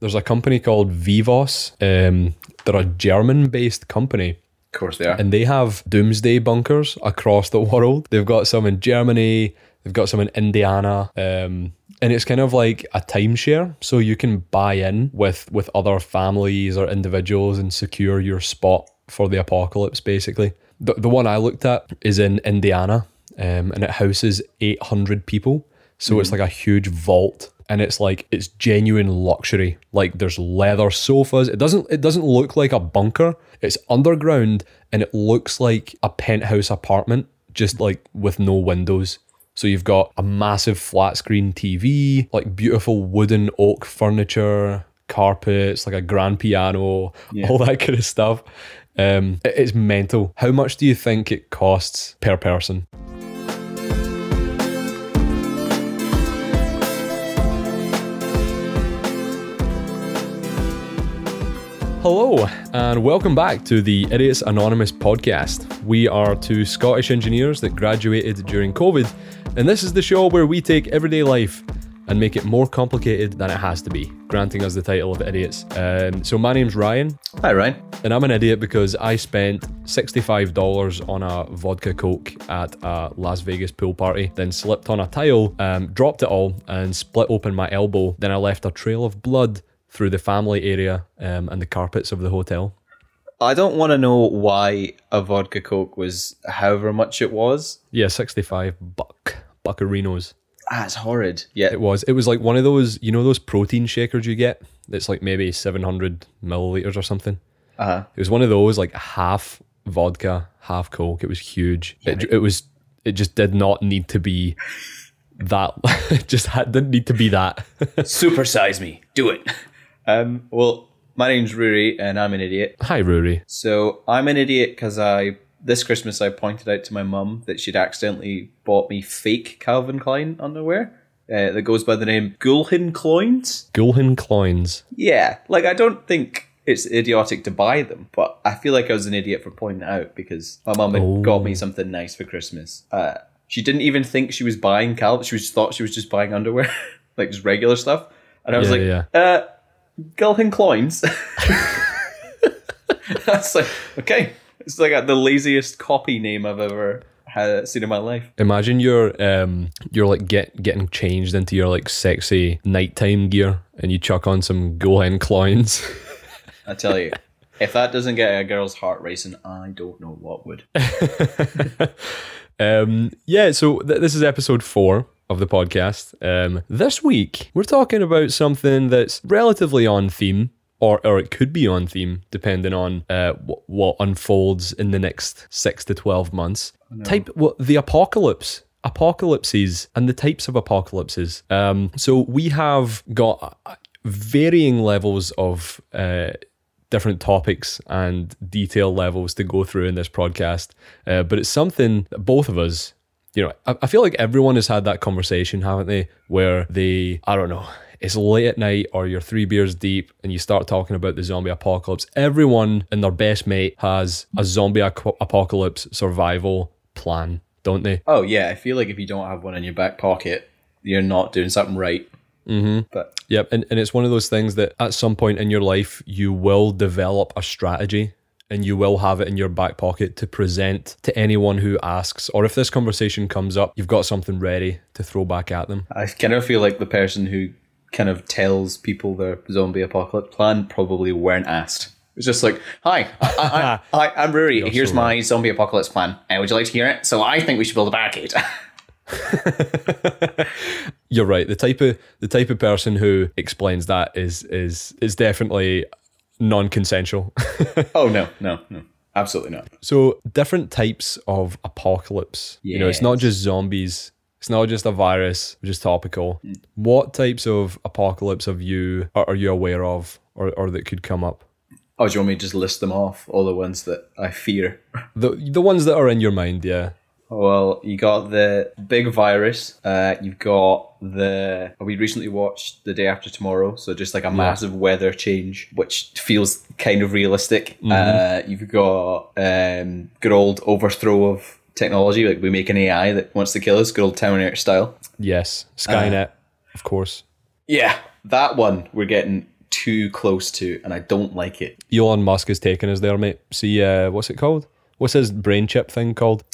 There's a company called Vivos. Um, they're a German-based company, Of course they are. and they have doomsday bunkers across the world. They've got some in Germany. They've got some in Indiana. Um, and it's kind of like a timeshare, so you can buy in with with other families or individuals and secure your spot for the apocalypse. Basically, the the one I looked at is in Indiana, um, and it houses eight hundred people. So it's like a huge vault, and it's like it's genuine luxury. Like there's leather sofas. It doesn't it doesn't look like a bunker. It's underground, and it looks like a penthouse apartment, just like with no windows. So you've got a massive flat screen TV, like beautiful wooden oak furniture, carpets, like a grand piano, all that kind of stuff. Um, it's mental. How much do you think it costs per person? Hello, and welcome back to the Idiots Anonymous podcast. We are two Scottish engineers that graduated during COVID, and this is the show where we take everyday life and make it more complicated than it has to be, granting us the title of idiots. Um, so, my name's Ryan, Hi, Ryan. and I'm an idiot because I spent $65 on a vodka coke at a Las Vegas pool party, then slipped on a tile, um, dropped it all, and split open my elbow. Then I left a trail of blood through the family area um, and the carpets of the hotel. I don't want to know why a vodka coke was however much it was. Yeah, 65 buck. Buccarinos. That's horrid. Yeah. It was. It was like one of those, you know, those protein shakers you get that's like maybe 700 milliliters or something. Uh-huh. It was one of those, like half vodka, half Coke. It was huge. it, it was, it just did not need to be that. it just had, didn't need to be that. Supersize me. Do it. Um, well, my name's Rory and I'm an idiot. Hi, Rory. So I'm an idiot because I this Christmas I pointed out to my mum that she'd accidentally bought me fake Calvin Klein underwear uh, that goes by the name Gulhin Cloins. Gulhin Cloins. Yeah, like I don't think it's idiotic to buy them, but I feel like I was an idiot for pointing it out because my mum had got me something nice for Christmas. Uh, she didn't even think she was buying Calvin. She was thought she was just buying underwear, like just regular stuff. And I was Yeah, like, yeah. uh, Gulhin Cloins. That's like okay. It's like the laziest copy name I've ever had seen in my life. Imagine you're um you're like get getting changed into your like sexy nighttime gear and you chuck on some Gulhin Cloins. I tell you, if that doesn't get a girl's heart racing, I don't know what would. Um, yeah, so th- this is episode four of the podcast. Um, this week, we're talking about something that's relatively on theme, or, or it could be on theme, depending on uh, what, what unfolds in the next six to 12 months. Type what the apocalypse. Apocalypses and the types of apocalypses. Um, so we have got uh, varying levels of uh, different topics and detail levels to go through in this podcast. Uh, but it's something that both of us, you know, I, I feel like everyone has had that conversation, haven't they? Where they, I don't know, it's late at night or you're three beers deep and you start talking about the zombie apocalypse. Everyone and their best mate has a zombie ac- apocalypse survival plan, don't they? Oh yeah, I feel like if you don't have one in your back pocket, you're not doing something right. Mm-hmm. But Yep, and, and it's one of those things that at some point in your life you will develop a strategy and you will have it in your back pocket to present to anyone who asks, or if this conversation comes up, you've got something ready to throw back at them. I kind of feel like the person who kind of tells people their zombie apocalypse plan probably weren't asked. It's just like, hi, I, I, I, I'm Rory. Here's so my zombie apocalypse plan. Uh, would you like to hear it? So I think we should build a barricade. You're right. The type of the type of person who explains that is is is definitely non-consensual. oh no, no, no, absolutely not. So different types of apocalypse. You know, it's not just zombies. It's not just a virus, is topical. Mm. What types of apocalypse have you are, are you aware of, or, or that could come up? Oh, do you want me to just list them off? All the ones that I fear. The the ones that are in your mind, yeah. Well, you got the big virus. Uh, you've got the. We recently watched The Day After Tomorrow, so just like a massive weather change, which feels kind of realistic. Uh, you've got um, good old overthrow of technology, like we make an AI that wants to kill us, good old Terminator style. Yes, Skynet, of course. Yeah, that one we're getting too close to, and I don't like it. Elon Musk is taking us there, mate. See, uh, what's it called? What's his brain chip thing called?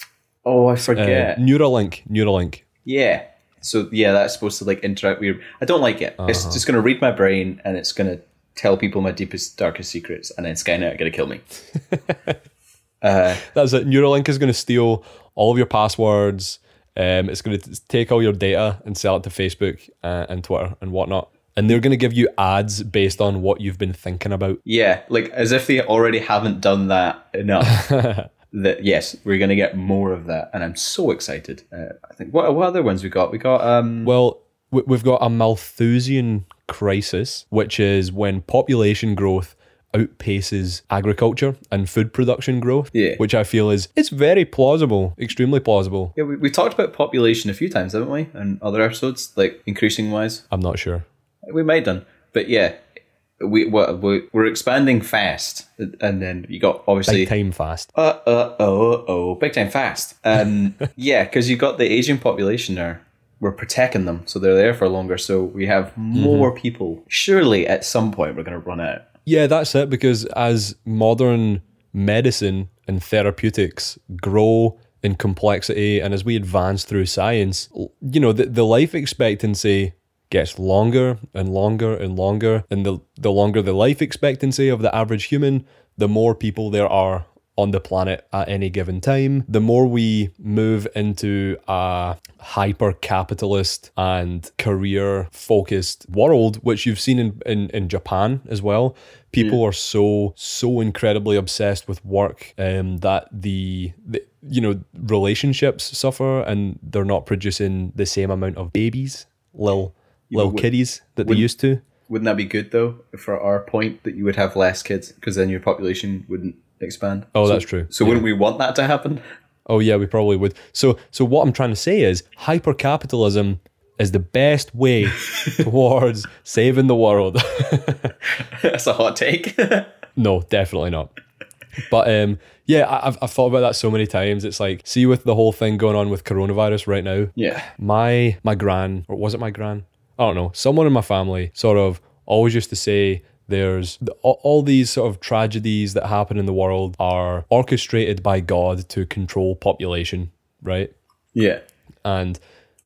Oh, I Uh, forget. Neuralink. Neuralink. yeah. So yeah, that's supposed to like interact with. I don't like it. It's Uh-huh. just going to read my brain, and it's going to tell people my deepest, darkest secrets, and then Skynet are going to kill me. That's it. Neuralink is going to steal all of your passwords. Um, it's going to take all your data and sell it to Facebook uh, and Twitter and whatnot. And they're going to give you ads based on what you've been thinking about. Yeah, like as if they already haven't done that enough. that yes, we're going to get more of that, and I'm so excited. Uh, I think what what other ones we got? We got um Well, we- we've got a Malthusian crisis, which is when population growth outpaces agriculture and food production growth. Yeah. Which I feel is it's very plausible, extremely plausible. yeah, we, we talked about population a few times, haven't we? In other episodes, like increasing wise. I'm not sure. We might done, but yeah, we we're, we- we're expanding fast, and then you got obviously Big time fast. uh uh oh oh big time fast. Um yeah, because you got the Asian population there. We're protecting them, so they're there for longer. So we have more people. Surely, at some point, we're going to run out. Yeah, that's it. Because as modern medicine and therapeutics grow in complexity, and as we advance through science, you know, the, the life expectancy gets longer and longer and longer. And the, the longer the life expectancy of the average human, the more people there are on the planet at any given time. The more we move into a hyper capitalist and career focused world, which you've seen in, in, in Japan as well, people are so, so incredibly obsessed with work um, that the, the, you know, relationships suffer and they're not producing the same amount of babies, little, would- kiddies that they used to. Wouldn't that be good though for our point that you would have less kids because then your population wouldn't expand? Oh, So- that's true. So wouldn't we want that to happen? Oh yeah, we probably would. So so what I'm trying to say is hypercapitalism is the best way towards saving the world. that's a hot take. no, definitely not. But um yeah, I've, I've thought about that so many times. It's like, see, with the whole thing going on with coronavirus right now, yeah. my my gran or was it my gran i don't know someone in my family sort of always used to say there's all, these sort of tragedies that happen in the world are orchestrated by god to control population right Yeah. and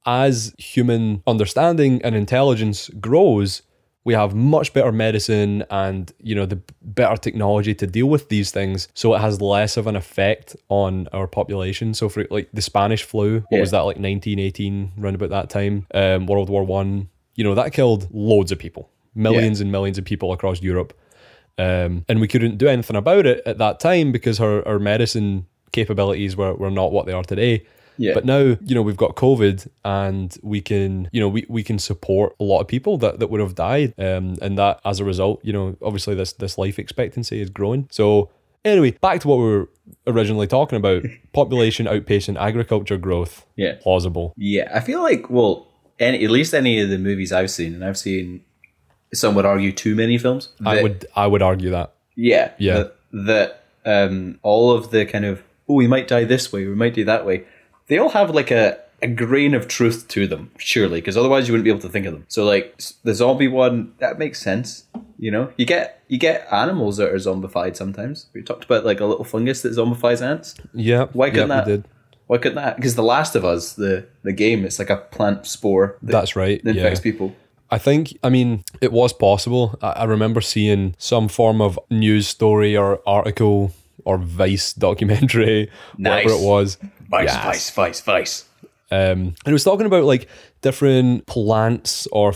as human understanding and intelligence grows we have much better medicine and you know the better technology to deal with these things so it has less of an effect on our population so for like the spanish flu what Yeah. was that like 1918 round about that time um, world war one you know that killed loads of people millions and millions of people across europe um, and we couldn't do anything about it at that time because our, our medicine capabilities were, were not what they are today Yeah. but now, you know, we've got COVID and we can, you know, we, we can support a lot of people that, that would have died. Um, and that as a result, you know, obviously this, this life expectancy is growing. So anyway, back to what we were originally talking about, population outpacing agriculture growth. Yeah. Plausible. Yeah. I feel like well, any at least any of the movies I've seen, and I've seen some would argue too many films. I would, I would argue that. Yeah. Yeah. That, that um, all of the kind of, oh, we might die this way, we might do that way, they all have like a, a grain of truth to them, surely, because otherwise you wouldn't be able to think of them. So like the zombie one, that makes sense. You know, you get you get animals that are zombified sometimes. We talked about like a little fungus that zombifies ants. Yeah. Why couldn't yeah, that? Why couldn't that? Because The Last of Us, the the game, it's like a plant spore that That's right. that yeah. infects people. I think, I mean, it was possible. I, I remember seeing some form of news story or article or Vice documentary, whatever it was. Vice, Yes. vice, vice, vice. Um, and it was talking about like different plants or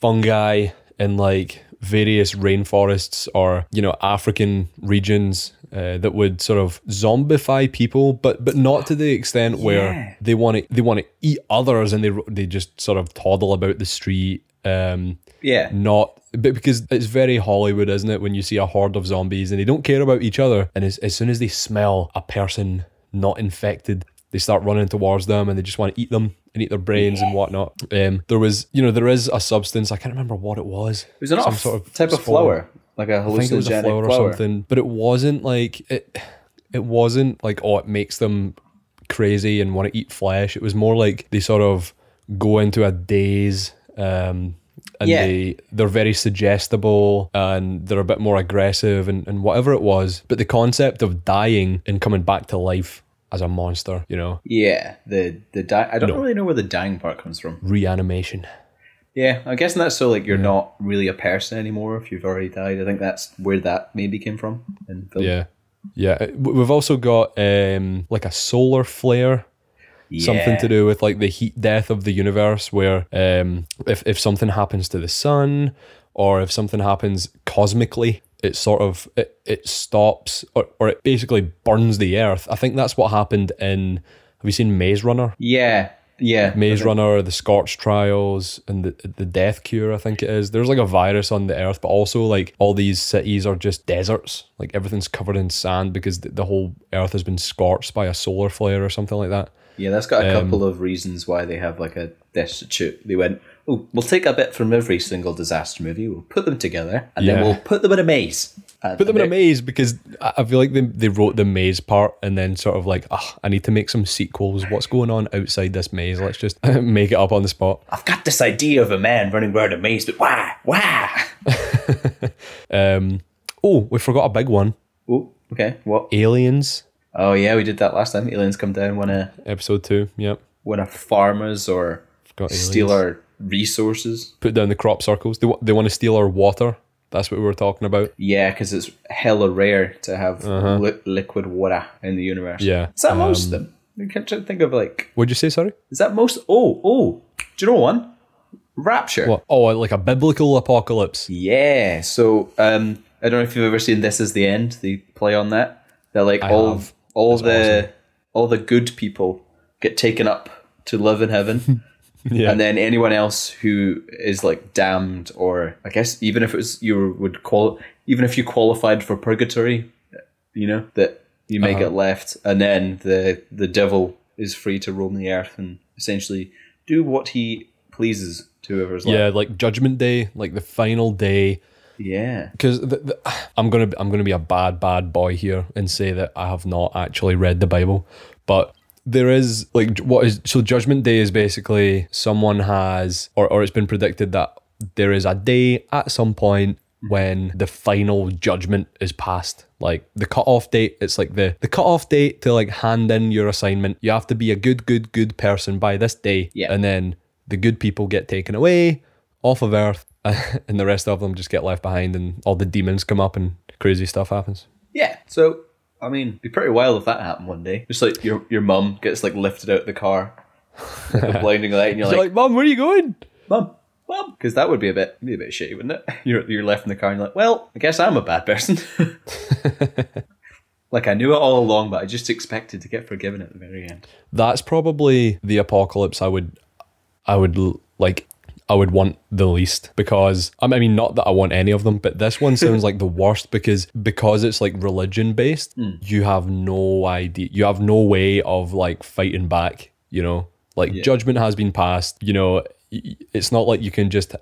fungi in like various rainforests or you know African regions uh, that would sort of zombify people, but but not to the extent Yeah. where they want to they want to eat others and they they just sort of toddle about the street. Um, Yeah. not but because it's very Hollywood, isn't it? When you see a horde of zombies and they don't care about each other, and as, as soon as they smell a person not infected, they start running towards them and they just want to eat them and eat their brains and whatnot. Um, there was, you know, there is a substance I can't remember what it was. It was not Some a sort of type of spore. flower, like a I think it was a hallucinogenic flower, flower. or something, but it wasn't like it. It wasn't like oh, it makes them crazy and want to eat flesh. It was more like they sort of go into a daze. Um, and Yeah. they they're very suggestible and they're a bit more aggressive and, and whatever it was. But the concept of dying and coming back to life as a monster, you know, Yeah, the the di- I don't No. really know where the dying part comes from. reanimation. Yeah, I'm guessing that's so like you're not really a person anymore if you've already died. I think that's where that maybe came from. In film. Yeah. Yeah. We've also got um like a solar flare something to do with like the heat death of the universe where um if, if something happens to the sun or if something happens cosmically it sort of it, it stops or, or it basically burns the earth i think that's what happened in have you seen maze runner Yeah, yeah. maze runner the scorch trials and the, the death cure i think it is there's like a virus on the earth but also like all these cities are just deserts like everything's covered in sand because the, the whole earth has been scorched by a solar flare or something like that Yeah, that's got a Um, couple of reasons why they have like a destitute. They went, oh, we'll take a bit from every single disaster movie, we'll put them together, and then we'll put them in a maze. Put them in a maze because I feel like they, they wrote the maze part and then sort of like, ah, I need to make some sequels. What's going on outside this maze? Let's just make it up on the spot. I've got this idea of a man running around a maze, but why? Why? Um, oh, we forgot a big one. Oh, okay. What? Aliens, Oh yeah, we did that last time. Aliens come down, wanna episode two. Yep, wanna farmer's or steal our resources. put down the crop circles. They they want to steal our water. That's what we were talking about. Yeah, because it's hella rare to have li- liquid water in the universe. Uh-huh. Yeah, Is that most of them? I can't think of like. What'd you say? Sorry. Is that most? Oh, oh. Do you know one? Rapture. What? Oh, like a biblical apocalypse. Yeah. So um, I don't know if you've ever seen This Is the End. They play on that. They're like I all have. all the awesome. all the good people get taken up to live in heaven. Yeah. And then anyone else who is like damned, or I guess even if it was you would qual, even if you qualified for purgatory, you know that you may Uh-huh. get left, and then the the devil is free to roam the earth and essentially do what he pleases to whoever's left. yeah, like Judgment Day, like the final day. Yeah. because I'm gonna I'm gonna be a bad bad boy here and say that I have not actually read the Bible, but there is like what is so Judgment Day is basically someone has or or it's been predicted that there is a day at some point when the final judgment is passed. Like the cutoff date, it's like the the cutoff date to like hand in your assignment. You have to be a good, good, good person by this day, Yeah. and then the good people get taken away off of Earth, and the rest of them just get left behind, and all the demons come up, and crazy stuff happens. Yeah. So I mean, it'd be pretty wild if that happened one day. Just like your your mum gets like lifted out of the car, with the blinding light, and you're like, like, Mom, where are you going? mum, mum, because that would be a bit be a bit shitty, wouldn't it? You're you're left in the car, and you're like, well, I guess I'm a bad person. like I knew it all along, but I just expected to get forgiven at the very end. That's probably the apocalypse I would, I would like. I would want the least because I mean not that I want any of them, but this one sounds like the worst because because it's like religion based. Hmm. You have no idea. You have no way of like fighting back. You know, like judgment has been passed. You know, it's not like you can just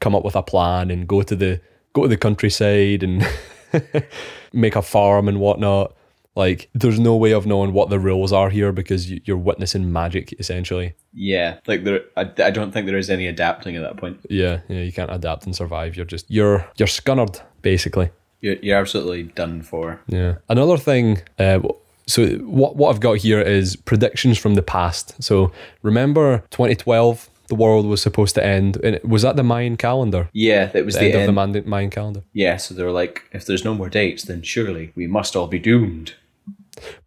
come up with a plan and go to the go to the countryside and make a farm and whatnot. Like, there's no way of knowing what the rules are here because you- you're witnessing magic essentially. Yeah, like there, I, I don't think there is any adapting at that point. Yeah, yeah, you can't adapt and survive. You're just you're you're scunnered basically. You're, you're absolutely done for. Yeah. Another thing. Uh, so what what I've got here is predictions from the past. So remember 2012, the world was supposed to end, and was that the Mayan calendar? Yeah, that was The the, end, end. of the Mayan, Mayan calendar. yeah, so they were like, if there's no more dates, then surely we must all be doomed.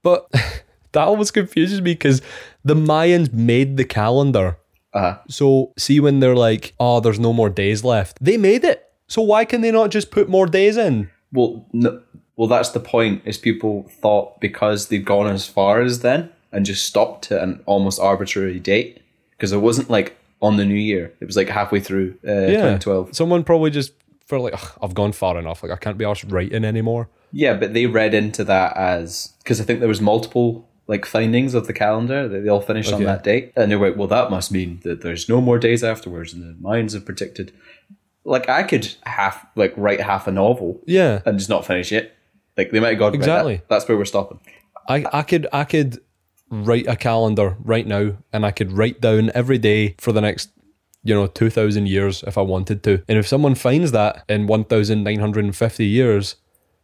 But that always confuses me because the Mayans made the calendar. Uh, So see when they're like, oh, there's no more days left. They made it. So why can they not just put more days in? well, no, well, that's the point. Is people thought because they'd gone as far as then and just stopped at an almost arbitrary date because it wasn't like on the new year. It was like halfway through uh, 2012. Someone probably just for like, I've gone far enough. Like I can't be asked writing anymore. Yeah, but they read into that as because I think there was multiple like findings of the calendar that they all finished on that date, and they were like, well, that must mean that there's no more days afterwards, and the Mayans have predicted. Like I could half like write half a novel Yeah. and just not finish it. Like they might have gone "Right, that- Exactly. that's where we're stopping. I, I could I could write a calendar right now and I could write down every day for the next, you know, 2,000 years if I wanted to. And if someone finds that in 1,950 years,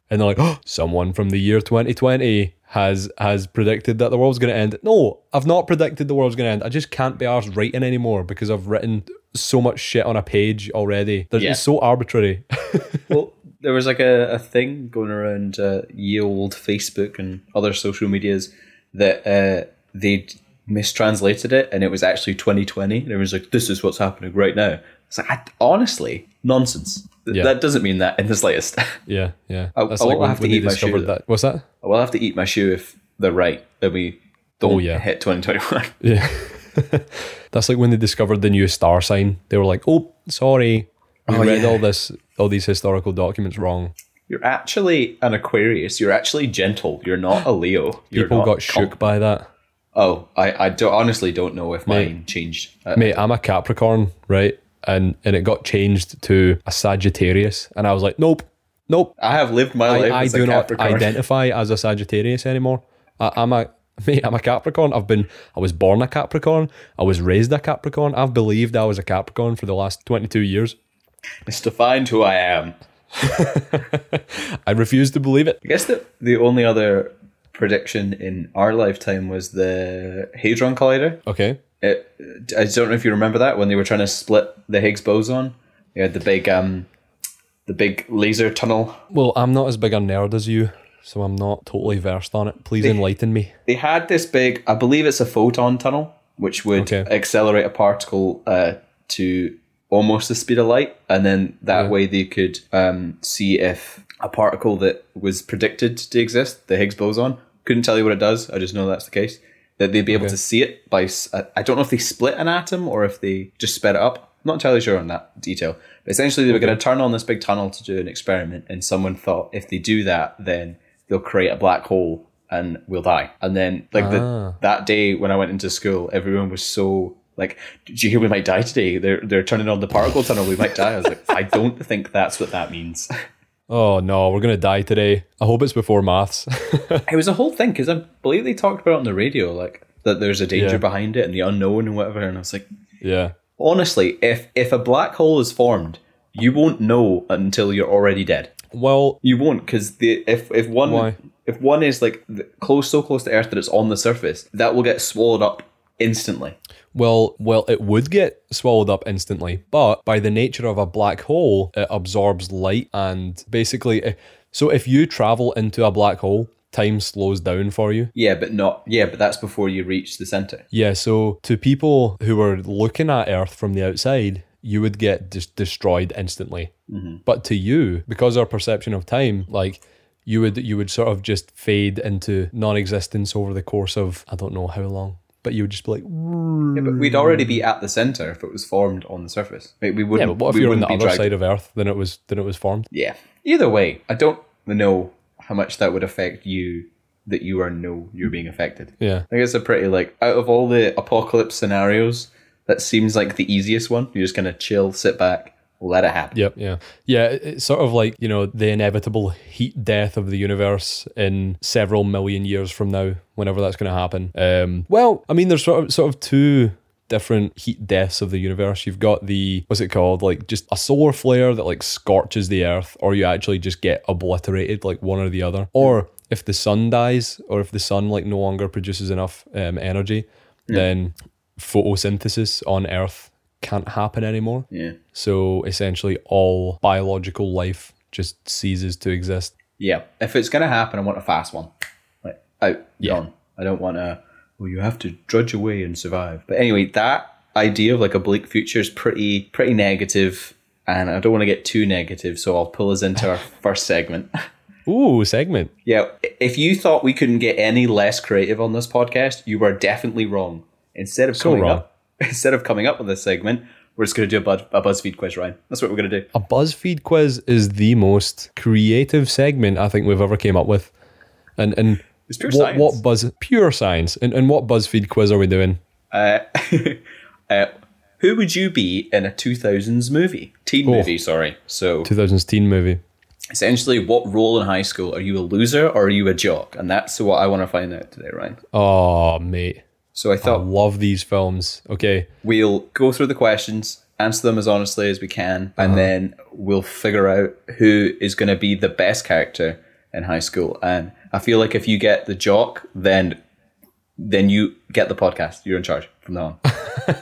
and they're like, oh, someone from the year 2020 has has predicted that the world's going to end. No, I've not predicted the world's going to end. I just can't be arsed writing anymore because I've written so much shit on a page already. Yeah. It's so arbitrary. well, there was like a, a thing going around uh, ye old Facebook and other social medias that uh, they'd mistranslated it and it was actually 2020. And it was like, this is what's happening right now. It's like, I, honestly, nonsense. Yeah. That doesn't mean that in the slightest. yeah, yeah. I- That's I like will when, have to eat my shoe, that. What's that? I will have to eat my shoe if they're right that we don't Oh, yeah. hit 2021. Yeah. That's like when they discovered the new star sign. They were like, "Oh, sorry, we Oh, read yeah. all this, all these historical documents wrong." You're actually an Aquarius. You're actually gentle. You're not a Leo. You're People got shook com- by that. Oh, I, I don't, honestly don't know if Mate. mine changed. Uh, Mate, I'm a Capricorn, right? And and it got changed to a Sagittarius, and I was like, "Nope, nope, I have lived my life I, I as a do not Capricorn. identify as a Sagittarius anymore. I, I'm a mate. I'm a Capricorn. I've been. I was born a Capricorn. I was raised a Capricorn. I've believed I was a Capricorn for the last 22 years. It's defined who I am. I refuse to believe it. I guess the the only other prediction in our lifetime was the Hadron Collider. Okay. It, I don't know if you remember that when they were trying to split the Higgs boson. They had the big um, the big laser tunnel. Well, I'm not as big a nerd as you, so I'm not totally versed on it. Please enlighten me. They had this big, I believe it's a photon tunnel, which would Okay. accelerate a particle uh, to almost the speed of light, and then that Yeah. way they could um, see if a particle that was predicted to exist, the Higgs boson, couldn't tell you what it does. I just know that's the case. That they'd be able Okay. to see it by. I don't know if they split an atom or if they just sped it up. I'm not entirely sure on that detail. But essentially, they were going to turn on this big tunnel to do an experiment, and someone thought if they do that, then they'll create a black hole and we'll die. And then, like Ah. the, that day when I went into school, everyone was so like, "Did you hear we might die today? They're they're turning on the particle tunnel. We might die." I was like, "I don't think that's what that means." Oh no, we're gonna die today. I hope it's before maths. It was a whole thing because I believe they talked about it on the radio, like that there's a danger Yeah. behind it and the unknown and whatever. And I was like, yeah. honestly, if if a black hole is formed, you won't know until you're already dead. Well, You won't because the if if one Why? if one is like close so close to Earth that it's on the surface, that will get swallowed up instantly. Well, well, it would get swallowed up instantly, but by the nature of a black hole, it absorbs light and basically, eh, so if you travel into a black hole, time slows down for you. Yeah, but not yeah, but that's before you reach the center. Yeah, so to people who are looking at Earth from the outside, you would get just destroyed instantly. But to you, because our perception of time, like you would you would sort of just fade into non-existence over the course of I don't know how long, but you would just be like, Yeah, but we'd already be at the center if it was formed on the surface. Like, we wouldn't. But what if we you're on the other dragged- side of Earth than it was than it was formed? Yeah. Either way, I don't know how much that would affect you. That you are know you're being affected. Yeah. I guess a pretty like out of all the apocalypse scenarios, that seems like the easiest one. You're just gonna chill, sit back, let it happen. Yep. Yeah. Yeah. It's sort of like, you know, the inevitable heat death of the universe in several million years from now, whenever that's going to happen. Um, well, I mean, there's sort of, sort of two different heat deaths of the universe. You've got the, what's it called? Like just a solar flare that like scorches the earth, or you actually just get obliterated, like one or the other. Or if the sun dies, or if the sun like no longer produces enough um, energy, then photosynthesis on earth can't happen anymore. Yeah. So essentially, all biological life just ceases to exist. Yeah. If it's gonna happen, I want a fast one. Like out, Yeah. gone. I don't want a. Well, you have to drudge away and survive. But anyway, that idea of like a bleak future is pretty pretty negative, and I don't want to get too negative, so I'll pull us into our first segment. Ooh, segment. Yeah, if you thought we couldn't get any less creative on this podcast, you were definitely wrong. Instead of So coming wrong. up, instead of coming up with this segment, we're just going to do a, Buzz, a BuzzFeed quiz, Ryan. That's what we're going to do. A BuzzFeed quiz is the most creative segment I think we've ever came up with. And and It's pure what, science. what buzz pure science. And and what BuzzFeed quiz are we doing? Uh, uh, who would you be in a 2000s movie? Teen Oh. movie, sorry. So 2000s teen movie. essentially, what role in high school are you a loser or are you a jock? And that's what I want to find out today, Ryan. Oh, mate. So I I thought love these films. Okay. we'll go through the questions answer them as honestly as we can, and then we'll figure out who is going to be the best character in high school. And I feel like if you get the jock, then then you get the podcast. You're in charge from now on.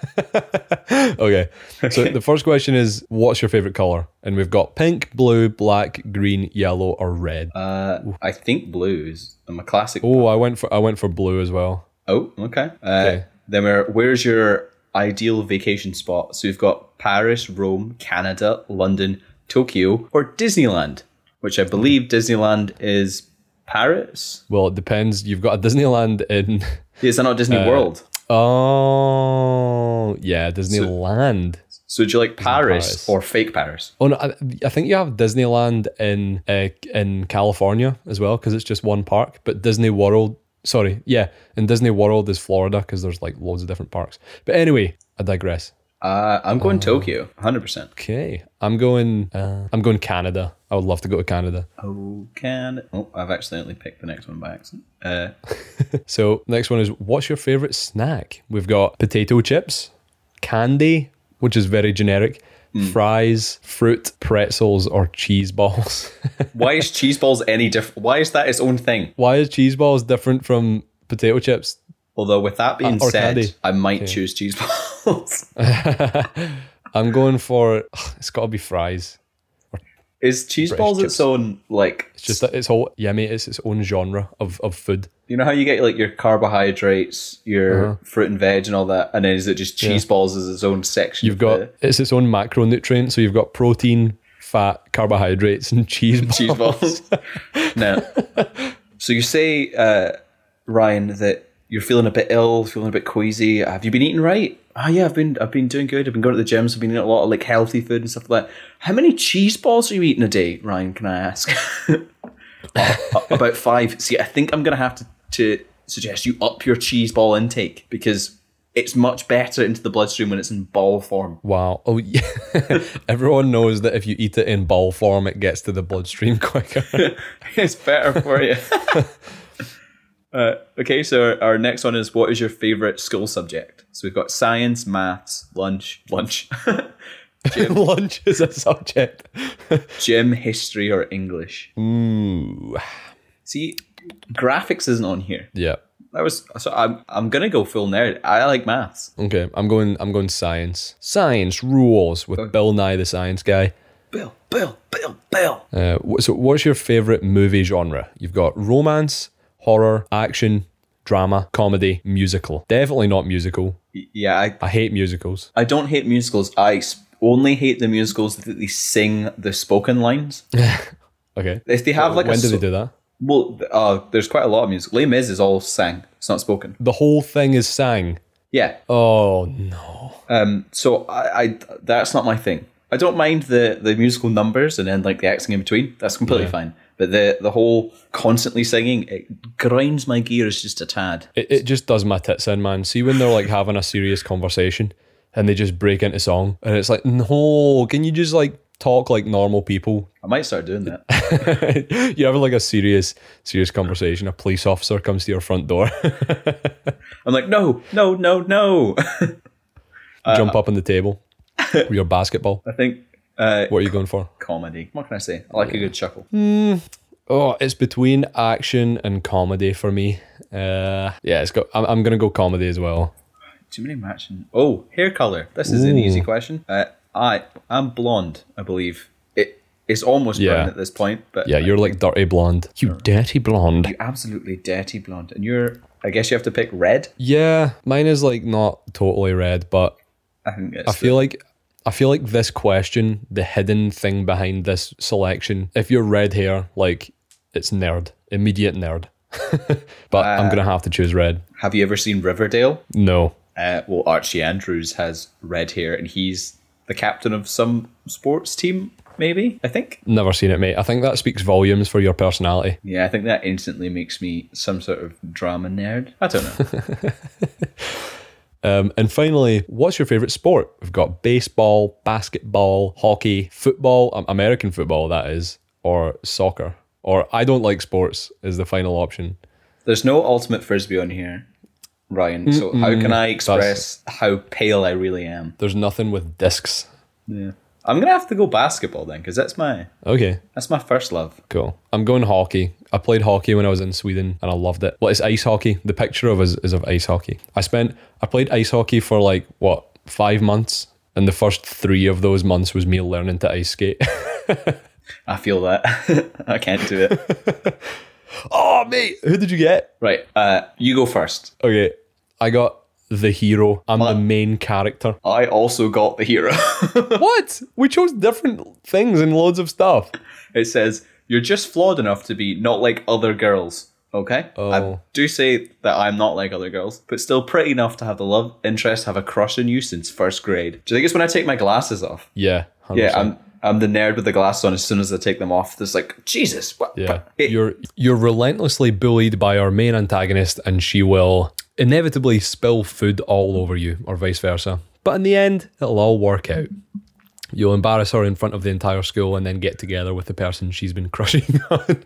Okay. So the first question is what's your favorite color? And we've got pink, blue, black, green, yellow, or red. Uh, I think blue is I'm a classic. oh, I went for I went for blue as well. Oh, okay. Uh, Okay. Then we're, where's your ideal vacation spot? So we've got Paris, Rome, Canada, London, Tokyo, or Disneyland, which I believe Disneyland is Paris. Well, it depends. You've got a Disneyland in Is that not Disney Uh, World? Oh, yeah, Disneyland. So do you like Paris, Paris. or fake Paris? Oh no, I, I think you have Disneyland in uh, in California as well because it's just one park. But Disney World, sorry, yeah, and Disney World is Florida because there's like loads of different parks. But anyway, I digress. Uh, I'm going Tokyo, 100%. Okay, I'm going. Uh, I'm going Canada. I would love to go to Canada. Oh, can oh, I've accidentally picked the next one by accident. Uh, So next one is what's your favorite snack? We've got potato chips, candy, which is very generic, Mm. fries, fruit, pretzels, or cheese balls. why is cheese balls any different? Why is that its own thing? Why is cheese balls different from potato chips? Although with that being or said, candy. I might choose cheese balls. I'm going for it's got to be fries. is cheese balls its own like? It's just that it's whole yeah, mate. It's its own genre of, of food. You know how you get like your carbohydrates, your Uh-huh. fruit and veg, and all that, and then is it just cheese balls as its own section? You've got the it's its own macronutrient. So you've got protein, fat, carbohydrates, and cheese balls. cheese balls. no. So you say, uh, Ryan, that you're feeling a bit ill, feeling a bit queasy. Have you been eating right? Oh yeah, I've been. I've been doing good. I've been going to the gyms. I've been eating a lot of like healthy food and stuff like that. How many cheese balls are you eating a day, Ryan? Can I ask? About five. See, I think I'm gonna have to, to suggest you up your cheese ball intake because it's much better into the bloodstream when it's in ball form. Wow. Oh yeah. Everyone knows that if you eat it in ball form, it gets to the bloodstream quicker. it's better for you. uh, okay, so our, our next one is what is your favorite school subject? So we've got science, maths, lunch, lunch, Lunch is a subject. gym, history, or English. Ooh. See, graphics isn't on here. Yeah. That was so. I'm I'm gonna go full nerd. I like maths. Okay. I'm going. I'm going science. Science rules with Bill Nye the Science Guy. Bill, Bill, Bill, Bill. Uh, so, what's your favorite movie genre? You've got romance, horror, action, drama, comedy, musical. Definitely not musical. Yeah, I I hate musicals. I don't hate musicals. I only hate the musicals that they sing the spoken lines. Okay. If they have like when a do they do that? Well, uh, there's quite a lot of music. Les Mis is all sang. It's not spoken. The whole thing is sang. Yeah. Oh no. Um. So I, I that's not my thing. I don't mind the the musical numbers and then like the acting in between. That's completely fine. But the the whole constantly singing it grinds my gears just a tad. It, it just does my tits in, man. See when they're like having a serious conversation and they just break into song and it's like, no, can you just like talk like normal people? I might start doing that. You're having like a serious, serious conversation. A police officer comes to your front door, I'm like, no, no, no, no. jump up on the table with your basketball. I think uh, What are you going for? comedy. What can I say? I like a good chuckle. Oh, it's between action and comedy for me. Uh, yeah, it's got. I'm, I'm gonna go comedy as well. Too many matching. Oh, hair color. This is an easy question. Uh, I I'm blonde. I believe it. it is almost Yeah. brown at this point, but Yeah, you're like dirty blonde. You dirty blonde. you absolutely dirty blonde, and you're. I guess you have to pick red. Yeah, mine is like not totally red, but I think it's I feel like I feel like this question, the hidden thing behind this selection, if you're red hair, like it's nerd, immediate nerd. but I'm gonna have to choose red. Have you ever seen Riverdale? No, Uh, well, Archie Andrews has red hair, and he's the captain of some sports team. Maybe I think. never seen it, mate. I think that speaks volumes for your personality. Yeah, I think that instantly makes me some sort of drama nerd. I don't know. Um, and finally, what's your favorite sport? We've got baseball, basketball, hockey, football, um, American football, that is, or soccer. Or I don't like sports is the final option. There's no ultimate frisbee on here. Ryan. So how can I express how pale I really am? There's nothing with discs. Yeah. I'm gonna have to go basketball then, because that's my Okay, that's my first love. cool. I'm going hockey. I played hockey when I was in Sweden and I loved it. Well, it's ice hockey. The picture of is, is of ice hockey. I spent, I played ice hockey for like, what, five months? And the first three of those months was me learning to ice skate. I feel that. I can't do it. oh, mate. Who did you get? right. Uh, you go first. Okay, I got the hero. I'm the main character. I also got the hero. what? We chose different things and loads of stuff. it says you're just flawed enough to be not like other girls. Okay. Oh. I do say that I'm not like other girls, but still pretty enough to have the love interest, have a crush on you since first grade. Do you think it's when I take my glasses off? Yeah, 100%. Yeah, I'm I'm the nerd with the glasses on. As soon as I take them off, there's like Jesus. What? Yeah, It- you're you're relentlessly bullied by our main antagonist, and she will inevitably spill food all over you, or vice versa. But in the end, it'll all work out. You'll embarrass her in front of the entire school, and then get together with the person she's been crushing on.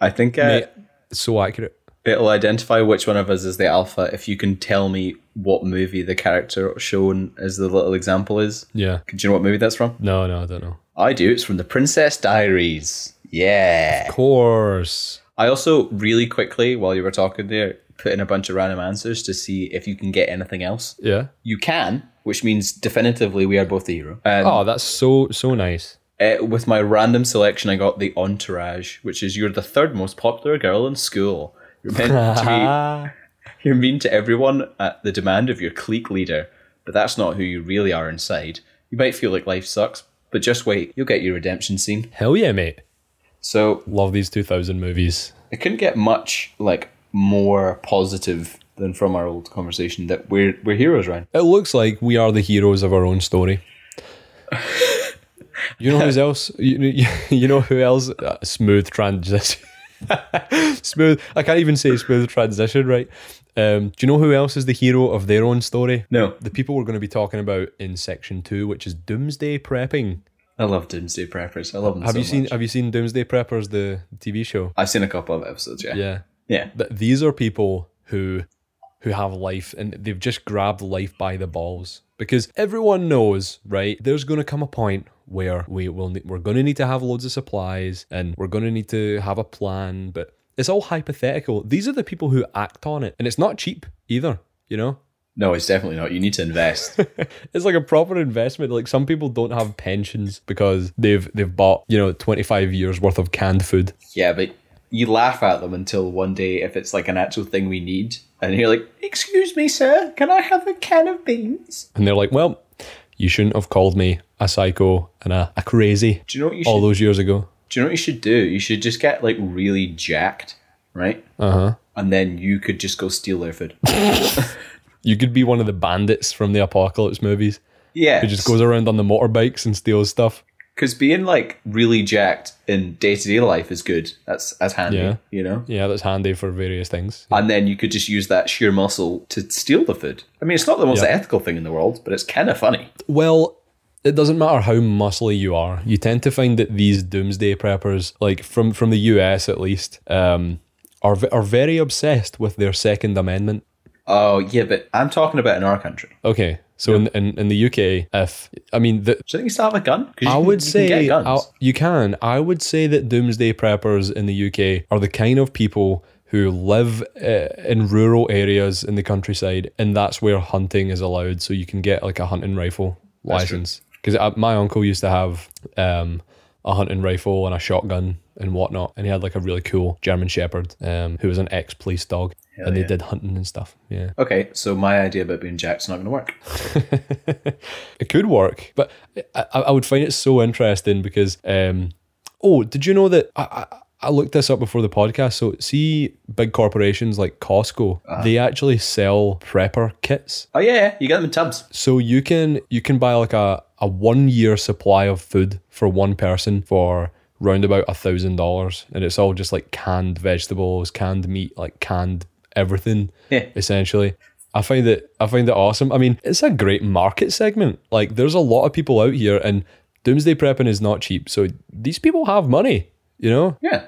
I think uh, Mate, so accurate. it'll identify which one of us is the alpha if you can tell me what movie the character shown as the little example is. Yeah. Do you know what movie that's from? No, no, I don't know. I do. It's from The Princess Diaries. Yeah. Of course. I also really quickly, while you were talking there, put in a bunch of random answers to see if you can get anything else. Yeah. You can, which means definitively we are both the hero. And Oh, that's so so nice. uh, with my random selection, I got the entourage, which is you're the third most popular girl in school. You're meant to be, you're mean to everyone at the demand of your clique leader, but that's not who you really are inside. You might feel like life sucks, but just wait, you'll get your redemption scene. Hell yeah, mate. So Love these 2000 movies. it couldn't get much like more positive than from our old conversation that we're we're heroes, Ryan. It looks like we are the heroes of our own story. You know who's else? You, you, you know who else? Uh, smooth transition. smooth. I can't even say smooth transition, right? Um, do you know who else is the hero of their own story? No, The people we're going to be talking about in section two, which is doomsday prepping. I love Doomsday Preppers. I love them. Have so you seen? much. Have you seen Doomsday Preppers, the TV show? I've seen a couple of episodes. Yeah, Yeah. Yeah. Th- these are people who who have life and they've just grabbed life by the balls because everyone knows right there's going to come a point where we will ne- we're going to need to have loads of supplies and we're going to need to have a plan but it's all hypothetical these are the people who act on it and it's not cheap either you know No, it's definitely not. You need to invest. it's like a proper investment like some people don't have pensions because they've they've bought you know 25 years worth of canned food yeah, but you laugh at them until one day, if it's like an actual thing we need, and you're like, "Excuse me, sir, can I have a can of beans?" and they're like well you shouldn't have called me a psycho and a, a crazy Do you know what you should? all those years ago. do you know what you should do? You should just get like really jacked, right? Uh huh. And then you could just go steal their food. You could be one of the bandits from the apocalypse movies Yeah, who just goes around on the motorbikes and steals stuff. Because being like really jacked in day to day life is good. That's that's handy, Yeah. you know. Yeah, that's handy for various things. And then you could just use that sheer muscle to steal the food. I mean, it's not the most Yeah. ethical thing in the world, but it's kind of funny. Well, it doesn't matter how muscly you are. You tend to find that these doomsday preppers, like from from the US at least, um, are are very obsessed with their Second Amendment. Oh yeah, but I'm talking about in our country. Okay, so in, in in the UK, if I mean the Do you think you still have a gun? I can- would you can say. You can. I would say that doomsday preppers in the UK are the kind of people who live uh, in rural areas in the countryside, and that's where hunting is allowed. So you can get like a hunting rifle That's license. Because my uncle used to have um, a hunting rifle and a shotgun and whatnot, and he had like a really cool German Shepherd um, who was an ex police dog, Hell and they yeah. did hunting and stuff. Yeah. Okay, so my idea about being jack's not going to work. it could work, but I, I would find it so interesting because, um, oh, did you know that I, I, I looked this up before the podcast? So, see, big corporations like Costco, they actually sell prepper kits. Oh yeah, you get them in tubs. So you can you can buy like a, a one year supply of food for one person for round about a thousand dollars, and it's all just like canned vegetables, canned meat, like canned everything Yeah. essentially. I find it I find it awesome. I mean, it's a great market segment. Like there's a lot of people out here and doomsday prepping is not cheap. So these people have money, you know? Yeah,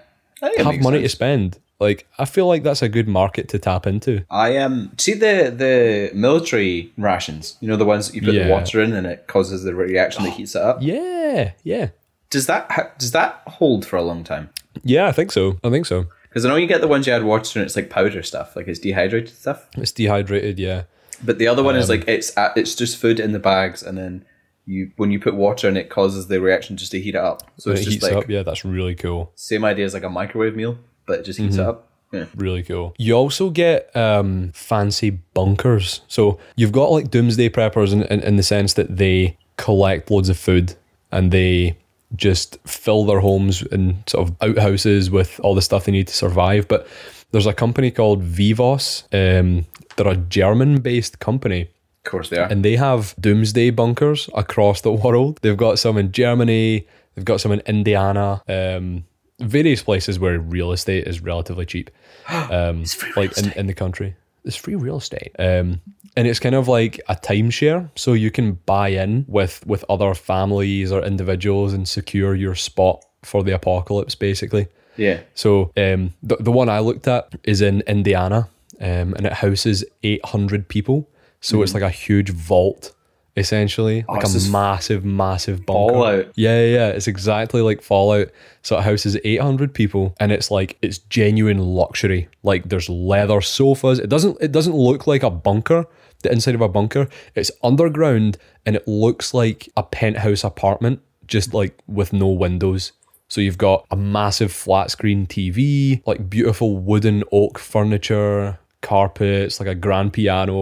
Have money to spend. Like I feel like that's a good market to tap into. I um see the the military rations. You know the ones that you put Yeah. the water in and it causes the reaction that heats it up. Yeah, yeah, Does that ha- does that hold for a long time? yeah. I think so. I think so. Because I know you get the ones you add water and it's like powder stuff, like it's dehydrated stuff. It's dehydrated. Yeah, But the other one is Um, like it's it's just food in the bags, and then you when you put water in, it causes the reaction just to heat it up. So it's it just heats like up. Yeah, that's really cool. same idea as like a microwave meal, but it just heats Mm-hmm. it up. Yeah. Really cool. You also get um, fancy bunkers. So you've got like doomsday preppers in, in, in the sense that they collect loads of food and they just fill their homes and sort of outhouses with all the stuff they need to survive. But there's a company called Vivos. Um, they're a German based company Of course they are. and they have doomsday bunkers across the world. They've got some in Germany, they've got some in Indiana, um, various places where real estate is relatively cheap, um, like in, in the country. It's free real estate, um, and it's kind of like a timeshare. So you can buy in with with other families or individuals and secure your spot for the apocalypse, basically. yeah. So um, the the one I looked at is in Indiana, um, and it houses eight hundred people. So it's like a huge vault, essentially, oh, like. Oh, it's a massive, massive bunker. Fallout. Yeah, yeah, yeah. It's exactly like Fallout. So it houses eight hundred people, and it's like it's genuine luxury. Like there's leather sofas. It doesn't it doesn't look like a bunker. The inside of a bunker, it's underground, and it looks like a penthouse apartment, just like with no windows. So you've got a massive flat screen TV, like beautiful wooden oak furniture, carpets, like a grand piano,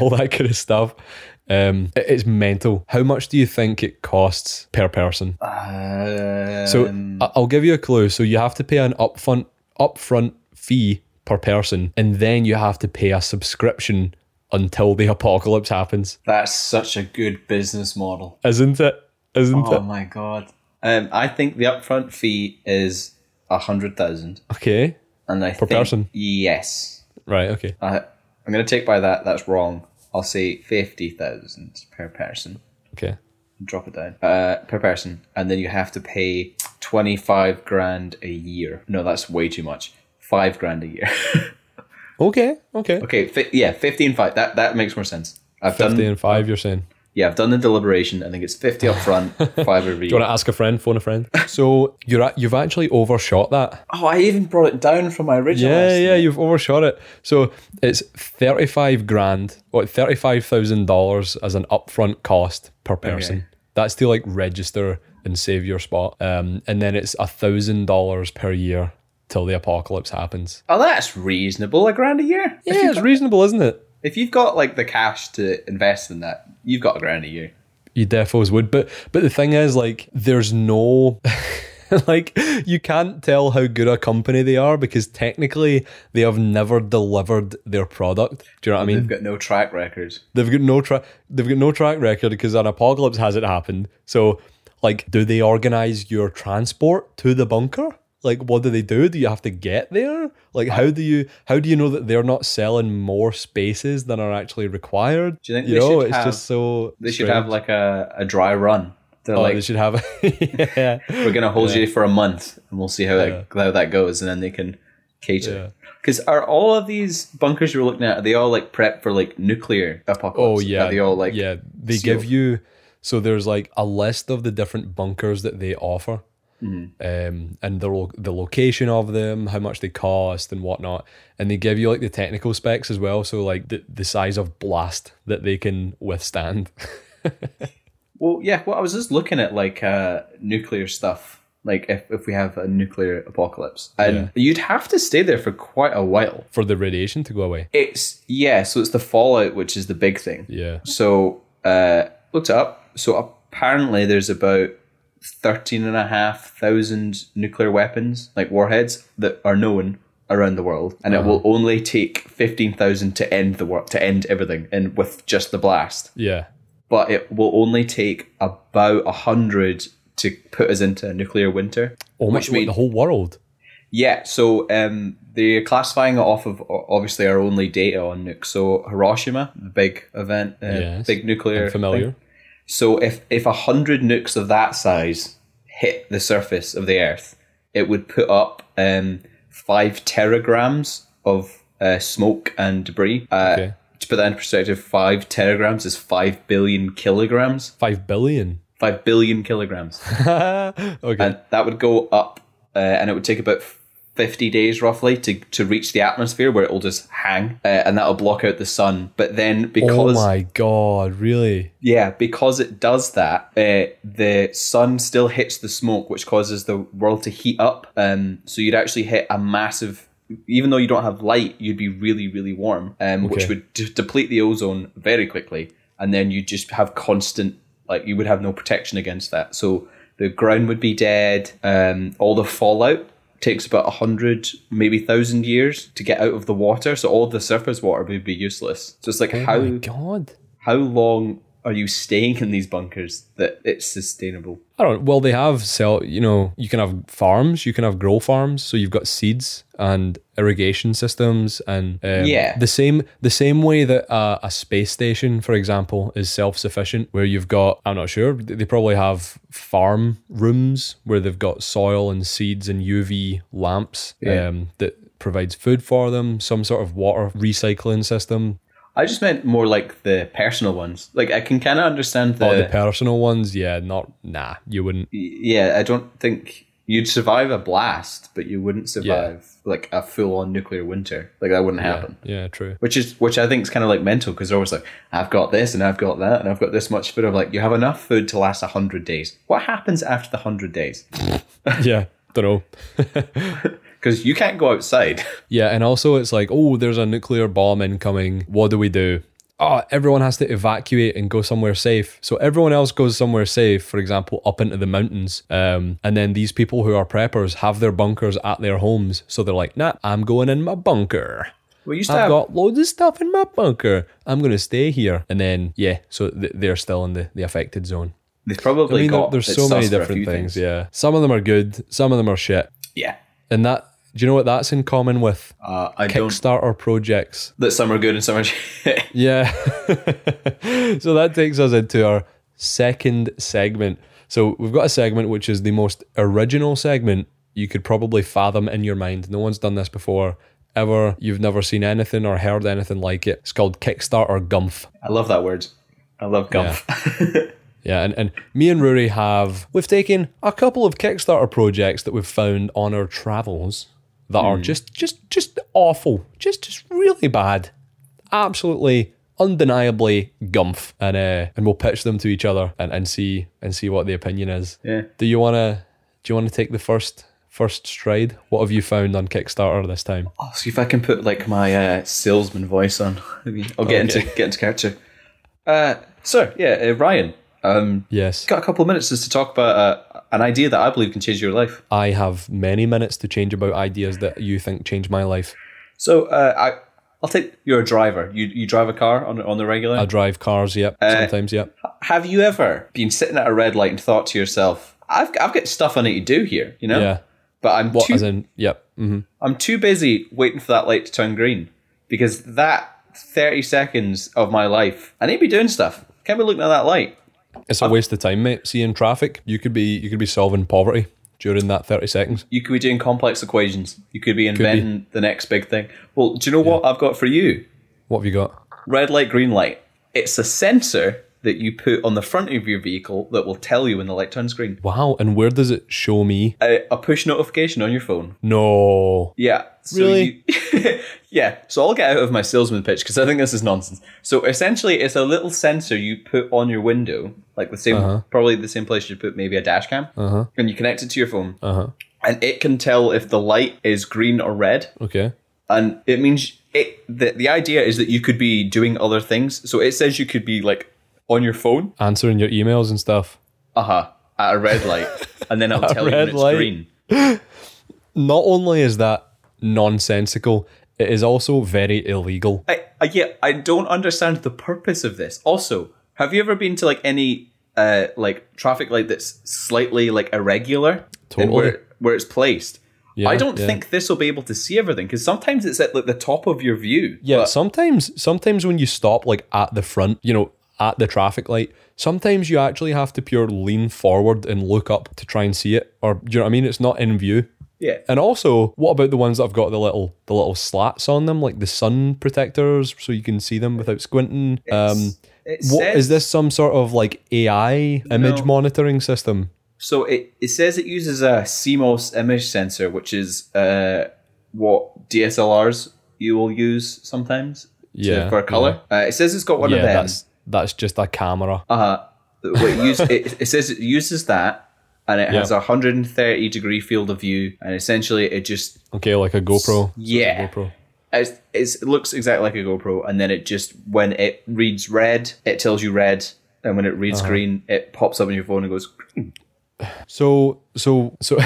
all that kind of stuff. Um, it's mental. How much do you think it costs per person? Um, So I- I'll give you a clue. So you have to pay an upfront upfront fee per person, and then you have to pay a subscription until the apocalypse happens. that's such a good business model. Isn't it? Isn't Oh it? Oh my god. Um, I think the upfront fee is a hundred thousand, Okay. and I per person? Yes, Right. Okay. I, I'm going to take by that. That's wrong. I'll say fifty thousand per person. Okay. Drop it down uh, per person, and then you have to pay twenty five grand a year. No, that's way too much. Five grand a year. Okay. Okay. okay, fi- yeah, fifteen five. That that makes more sense. I've Fifty done. and five. You're saying. Yeah, I've done the deliberation. I think it's fifty up front, five every Do you want to ask a friend? Phone a friend. So you're at, you've actually overshot that. Oh, I even brought it down from my original. Yeah, estimate. yeah, you've overshot it. So it's thirty-five grand, what thirty-five thousand dollars as an upfront cost per person. Okay. That's to like register and save your spot, um, and then it's a thousand dollars per year till the apocalypse happens. Oh, that's reasonable. A grand a year. Yeah, you've it's got- reasonable, isn't it? If you've got like the cash to invest in that, you've got a grand a year. You defos would, but but the thing is, like, there's no. like you can't tell how good a company they are because technically they have never delivered their product. Do you know what I mean? They've got no track records. They've got no track. They've got no track record because an apocalypse hasn't happened. So, like, do they organize your transport to the bunker? Like, what do they do? Do you have to get there? Like, how do you how do you know that they're not selling more spaces than are actually required? Do you think you they know, should it's have- just so. They should have like a, a dry run. They're Oh, like, they should have. yeah. we're gonna hold you for a month, and we'll see how Yeah. that how that goes, and then they can cater. Because are all of these bunkers you're looking at? Are they all like prep for like nuclear apocalypse? Oh yeah, Are they all like yeah. They sealed? give you so there's like a list of the different bunkers that they offer, Mm-hmm. um, and the lo- the location of them, how much they cost, and whatnot. And they give you like the technical specs as well. So like the the size of blast that they can withstand. Well, yeah. Well, I was just looking at like uh, nuclear stuff. Like if, if we have a nuclear apocalypse, and you'd have to stay there for quite a while. for the radiation to go away. It's yeah. So it's the fallout, which is the big thing. Yeah. So uh, looked it up. So apparently, there's about thirteen and a half thousand nuclear weapons, like warheads, that are known around the world, and it will only take fifteen thousand to end the world, to end everything, and with just the blast. Yeah. But it will only take about a hundred to put us into a nuclear winter. Oh! Which what, mean- the whole world. Yeah, so um, they're classifying it off of obviously our only data on nukes. So Hiroshima, the big event, uh, Yes. big nuclear. I'm familiar. thing. So if if a hundred nukes of that size hit the surface of the Earth, it would put up um, five teragrams of uh, smoke and debris. Uh, Okay. To put that in perspective, five teragrams is five billion kilograms. Five billion. Five billion kilograms. okay. and that would go up, uh, and it would take about 50 days roughly to, to reach the atmosphere where it will just hang, uh, and that'll block out the sun. But then because. oh my god! Really? yeah, because it does that, uh, the sun still hits the smoke, which causes the world to heat up. Um, so you'd actually hit a massive. Even though you don't have light, you'd be really, really warm, um, which would d- deplete the ozone very quickly, and then you'd just have constant, like you would have no protection against that. So the ground would be dead. Um, all the fallout takes about a hundred, maybe thousand years to get out of the water. So all the surface water would be useless. So it's like Oh how god! how long are you staying in these bunkers that it's sustainable? I don't. Well, they have sell. You know, you can have farms. You can have grow farms. So you've got seeds and irrigation systems, and um, Yeah. the same the same way that uh, a space station, for example, is self sufficient. Where you've got, I'm not sure. They probably have farm rooms where they've got soil and seeds and UV lamps Yeah. um, that provides food for them. Some sort of water recycling system. I just meant more like the personal ones. Like I can kind of understand oh, the, Oh, the personal ones, yeah, not nah. You wouldn't. yeah. I don't think you'd survive a blast, but you wouldn't survive like a full on nuclear winter. Like that wouldn't happen. Yeah, true. Which is which I think is kind of like mental because they're always like, I've got this and I've got that and I've got this much food. I'm like, you have enough food to last a hundred days. What happens after the hundred days? yeah, don't know. Because you can't go outside. Yeah, and also it's like, oh, there's a nuclear bomb incoming. What do we do? Oh, everyone has to evacuate and go somewhere safe. So everyone else goes somewhere safe, for example, up into the mountains. Um, and then these people who are preppers have their bunkers at their homes. So they're like, nah, I'm going in my bunker. We used to I've have got loads of stuff in my bunker. I'm going to stay here. And then, yeah, so th- they're still in the, the affected zone. they've I probably mean, got there's so many sus for a different few things, Yeah. Some of them are good, some of them are shit. Yeah. And that, do you know what that's in common with Uh, I don't Kickstarter projects? that some are good and some are shit. Yeah. so that takes us into our second segment. So we've got a segment which is the most original segment you could probably fathom in your mind. No one's done this before. Ever. You've never seen anything or heard anything like it. It's called Kickstarter Gumph. I love that word. I love gumph. Yeah, and, and me and Rory have we've taken a couple of Kickstarter projects that we've found on our travels that are just just just awful. Just just really bad. Absolutely undeniably gumph. And uh and we'll pitch them to each other and, and see and see what the opinion is. Yeah. Do you wanna do you wanna take the first first stride? What have you found on Kickstarter this time? I'll see if I can put like my uh, salesman voice on. I'll get into get into character. Uh, so yeah, uh, Ryan. Um, Yes. got a couple of minutes just to talk about uh, an idea that I believe can change your life. I have many minutes to change about ideas that you think change my life. So uh, I, I'll take. You're a driver. You you drive a car on on the regular. I drive cars, yep. Sometimes, yep. Have you ever been sitting at a red light and thought to yourself, "I've I've got stuff I need to do here," you know? Yeah. But I'm What too as in yep. hmm I'm too busy waiting for that light to turn green because that 30 seconds of my life, I need to be doing stuff. Can't be looking at that light. It's a uh, waste of time, mate. Seeing traffic, you could be you could be solving poverty during that thirty seconds. You could be doing complex equations. You could be inventing the next big thing. Well, do you know what I've got for you? What have you got? Red light, green light. It's a sensor that you put on the front of your vehicle that will tell you when the light turns green. Wow, and where does it show me? A, a push notification on your phone. No. Yeah. So Really? You, yeah. So I'll get out of my salesman pitch because I think this is nonsense. So essentially, it's a little sensor you put on your window, like the same, probably the same place you put maybe a dash cam, uh-huh. and you connect it to your phone, Uh-huh. and it can tell if the light is green or red, Okay. and it means it. The the idea is that you could be doing other things. So it says you could be like on your phone, Answering your emails and stuff. uh huh, at a red light, and then it'll tell you when it's light. green. Not only is that nonsensical, it is also very illegal. I, I yeah, I don't understand the purpose of this. Also, have you ever been to like any uh like traffic light that's slightly like irregular Totally. where where it's placed? Yeah, I don't yeah. think this will be able to see everything because sometimes it's at like the top of your view. Yeah, but- sometimes sometimes when you stop like at the front, you know, at the traffic light, sometimes you actually have to pure lean forward and look up to try and see it. Or do you know what I mean? It's not in view. Yeah. And also, what about the ones that have got the little the little slats on them, like the sun protectors, so you can see them without squinting? Um, It what says- is this? Some sort of like AI image No. monitoring system? So it, it says it uses a CMOS image sensor, which is uh, what DSLRs you will use sometimes to- Yeah, for color. Uh, it says it's got one yeah, of them. that's that's just a camera. Uh, it, use, it, it says it uses that, and it has Yeah. a 130 degree field of view, and essentially it just Okay, like a GoPro. It's a Yeah. GoPro. it's, it's, it looks exactly like a GoPro, and then it just when it reads red, it tells you red, and when it reads Uh-huh. green, it pops up on your phone and goes. So so so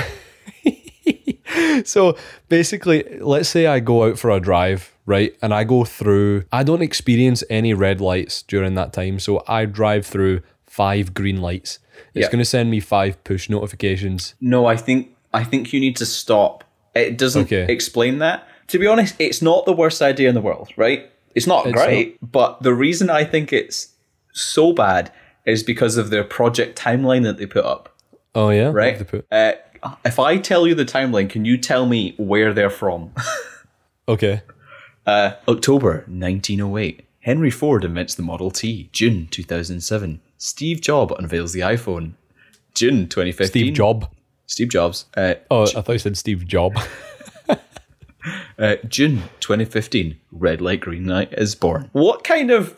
so basically, let's say I go out for a drive, right? And I go through I don't experience any red lights during that time. So I drive through five green lights. It's Yeah. gonna send me five push notifications. No, I think I think you need to stop. It doesn't Okay. explain that. To be honest, it's not the worst idea in the world, right? It's not It's great, but the reason I think it's so bad is because of their project timeline that they put up, Oh yeah? Right? put? Uh, if I tell you the timeline, can you tell me where they're from? Okay. Uh, October 1908. Henry Ford invents the Model T. June 2007. Steve Jobs unveils the iPhone. June 2015. Steve Job. Steve Jobs. Uh, Oh, I thought you said Steve Job. uh, June 2015. Red light, green light is born. What kind of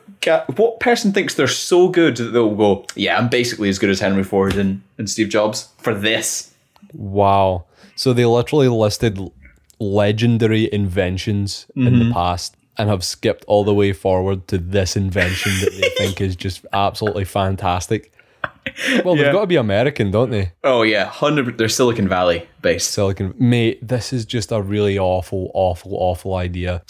what person thinks they're so good that they'll go? Yeah, I'm basically as good as Henry Ford and, and Steve Jobs for this. wow. So they literally listed legendary inventions in Mm-hmm. the past and have skipped all the way forward to this invention that they think is just absolutely fantastic. Well, Yeah. they've got to be American, don't they? Oh yeah, hundred. They're Silicon Valley based. Silicon. Mate, this is just a really awful, awful, awful idea.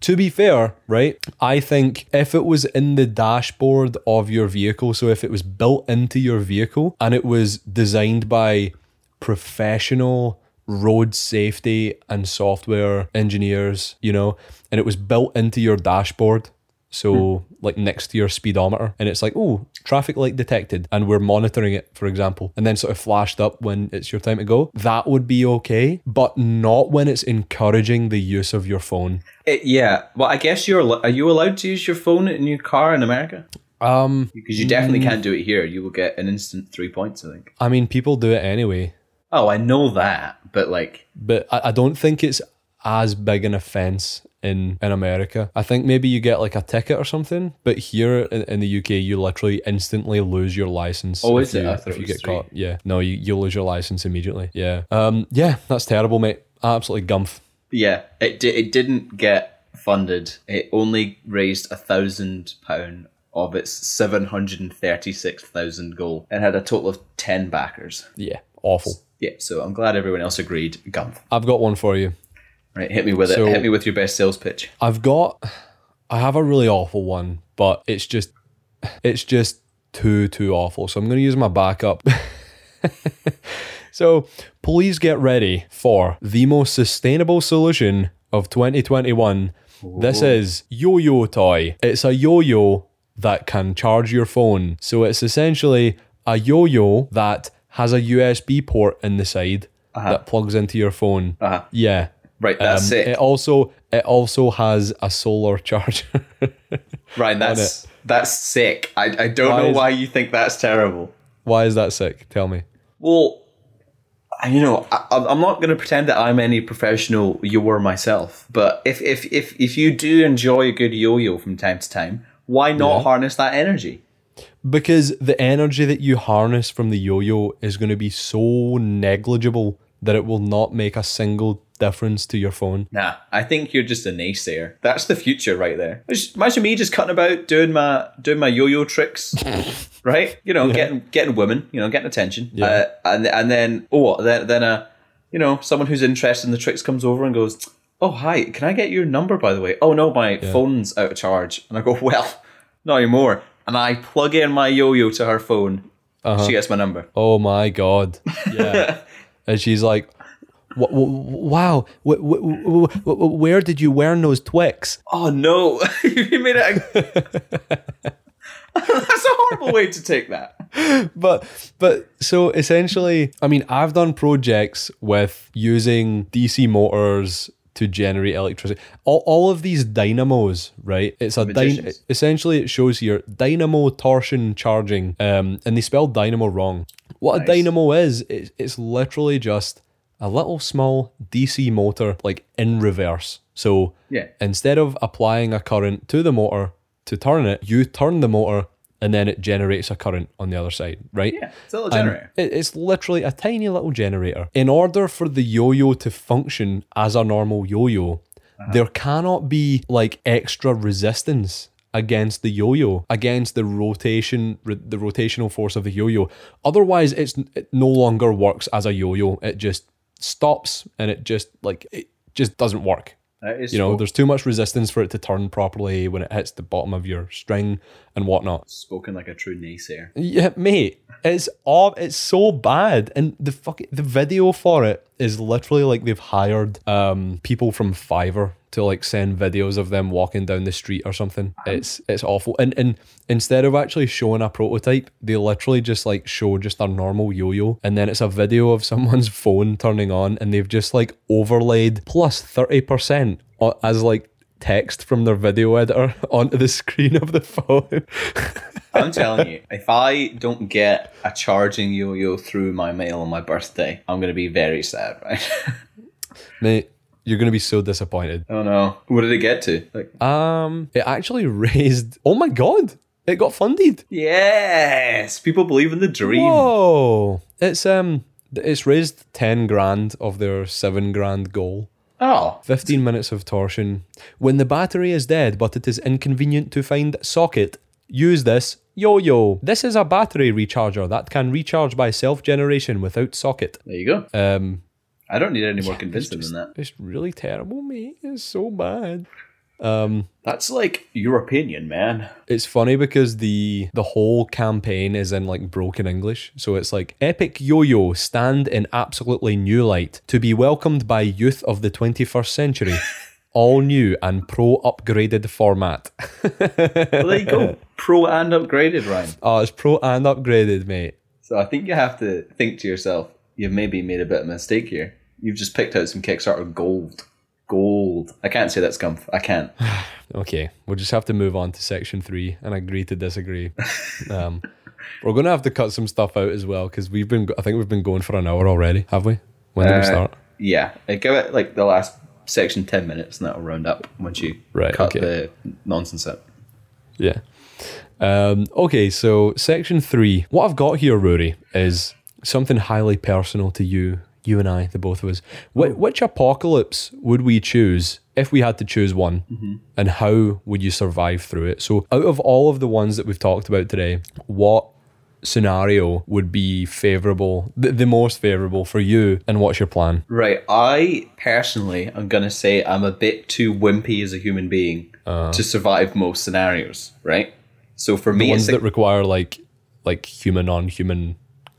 To be fair, right, I think if it was in the dashboard of your vehicle, so if it was built into your vehicle and it was designed by professional road safety and software engineers, you know, and it was built into your dashboard, so like next to your speedometer, and it's like, oh, traffic light detected, and we're monitoring it, for example, and then sort of flashed up when it's your time to go, that would be okay, but not when it's encouraging the use of your phone. It, yeah. Well, I guess you're. Are you allowed to use your phone in your car in America? Um, Because you definitely can't do it here. You will get an instant three points. I think. I mean, people do it anyway, Oh, I know that, but like, but I, I don't think it's as big an offense in in America. I think maybe you get like a ticket or something, but here in, in the UK, you literally instantly lose your license. Oh, if is it? you, if it you get three. caught? Yeah, no, you you lose your license immediately. Yeah, um, yeah, that's terrible, mate. Absolutely gumph. yeah, it di- it didn't get funded. It only raised a thousand pound of its seven hundred and thirty six thousand goal, and had a total of ten backers. Yeah, awful. Yeah, so I'm glad everyone else agreed. Gump. I've got one for you. Right, hit me with So- it. Hit me with your best sales pitch. I've got I have a really awful one, but it's just it's just too too awful. So I'm going to use my backup. so, please get ready for the most sustainable solution of 2021. This is Yo-Yo Toy. It's a yo-yo that can charge your phone. So it's essentially a yo-yo that has a USB port in the side that plugs into your phone. Uh-huh. Yeah. Right, that's Um, it. It also it also has a solar charger. Right, that's that's sick. I, I don't Why know is- why you think that's terrible. Why is that sick? Tell me. Well, I- you know, I, I'm not going to pretend that I'm any professional yo myself, but if, if if if you do enjoy a good yo-yo from time to time, why not Yeah. harness that energy? Because the energy that you harness from the yo-yo is going to be so negligible that it will not make a single difference to your phone. Nah, I think you're just a naysayer. That's the future right there. Just Imagine me just cutting about doing my doing my yo-yo tricks, right? You know, getting getting women, you know, getting attention, Yeah. uh, and and then oh, what? Then then uh, you know, someone who's interested in the tricks comes over and goes, "Oh, hi, can I get your number by the way?" Oh no, my phone's out of charge, and I go, "Well, not anymore." And I plug in my yo-yo to her phone. Uh-huh. She gets my number. Oh my god. Yeah. and she's like, "Wh- wh- "Wow, wh- wh- wh- wh- where did you learn those Twix?" Oh no, you made it. a- That's a horrible way to take that. but but so essentially, I mean, I've done projects with using DC motors to generate electricity. All, all of these dynamos, right? It's a dyn- essentially it shows here dynamo torsion charging, um, and they spelled dynamo wrong. What a dynamo is, it's, it's literally just a little small DC motor, like in reverse. So Yeah. instead of applying a current to the motor to turn it, you turn the motor and then it generates a current on the other side, right? Yeah, it's a little And generator. it's literally a tiny little generator. In order for the yo-yo to function as a normal yo-yo, uh-huh. there cannot be like extra resistance against the yo-yo, against the rotation, ro- the rotational force of the yo-yo. Otherwise, it's it no longer works as a yo-yo. It just stops and it just like it just doesn't work. You know, there's too much resistance for it to turn properly when it hits the bottom of your string and whatnot. spoken like a true naysayer. Yeah, mate, it's all it's so bad, and the fuck the video for it is literally like they've hired um people from Fiverr to like send videos of them walking down the street or something. It's it's awful, and and instead of actually showing a prototype, they literally just like show just a normal yo-yo, and then it's a video of someone's phone turning on, and they've just like overlaid plus thirty percent as like text from their video editor onto the screen of the phone. I'm telling you, if I don't get a charging yo-yo through my mail on my birthday, I'm gonna be very sad, right? Mate, you're gonna be so disappointed. oh no, what did it get to? Like, Um, it actually raised. Oh my god, it got funded. yes, people believe in the dream. Whoa! It's um, it's raised ten grand of their seven grand goal. Oh, 15 minutes of torsion. When the battery is dead, but it is inconvenient to find socket, use this yo yo. This is a battery recharger that can recharge by self generation without socket. there you go. Um, I don't need any more convincing than that. it's really terrible, mate. It's so bad. Um, That's like your opinion, man. It's funny because the the whole campaign is in like broken English. So it's like epic yo-yo stand in absolutely new light to be welcomed by youth of the 21st century. All new and pro upgraded format. Well, there you go. Pro and upgraded, Ryan. Oh, it's pro and upgraded, mate. So I think you have to think to yourself, you've maybe made a bit of a mistake here. You've just picked out some Kickstarter gold. Gold. I can't say that's scum. I can't. Okay, we'll just have to move on to section three and agree to disagree. um, we're gonna have to cut some stuff out as well because we've been. I think we've been going for an hour already, have we? When did we Uh, start? Yeah. I give it like the last section 10 minutes and that'll round up once you Right, cut okay. the nonsense out. Yeah. Um, okay, so section three. What I've got here, Rory, is something highly personal to you, you and I, the both of us. Wh- which apocalypse would we choose if we had to choose one? Mm-hmm. And how would you survive through it? So, out of all of the ones that we've talked about today, what scenario would be favorable, the, the most favorable for you, and what's your plan? Right. I personally am going to say I'm a bit too wimpy as a human being uh. to survive most scenarios, right? So for me, Ones it's that require like like human on human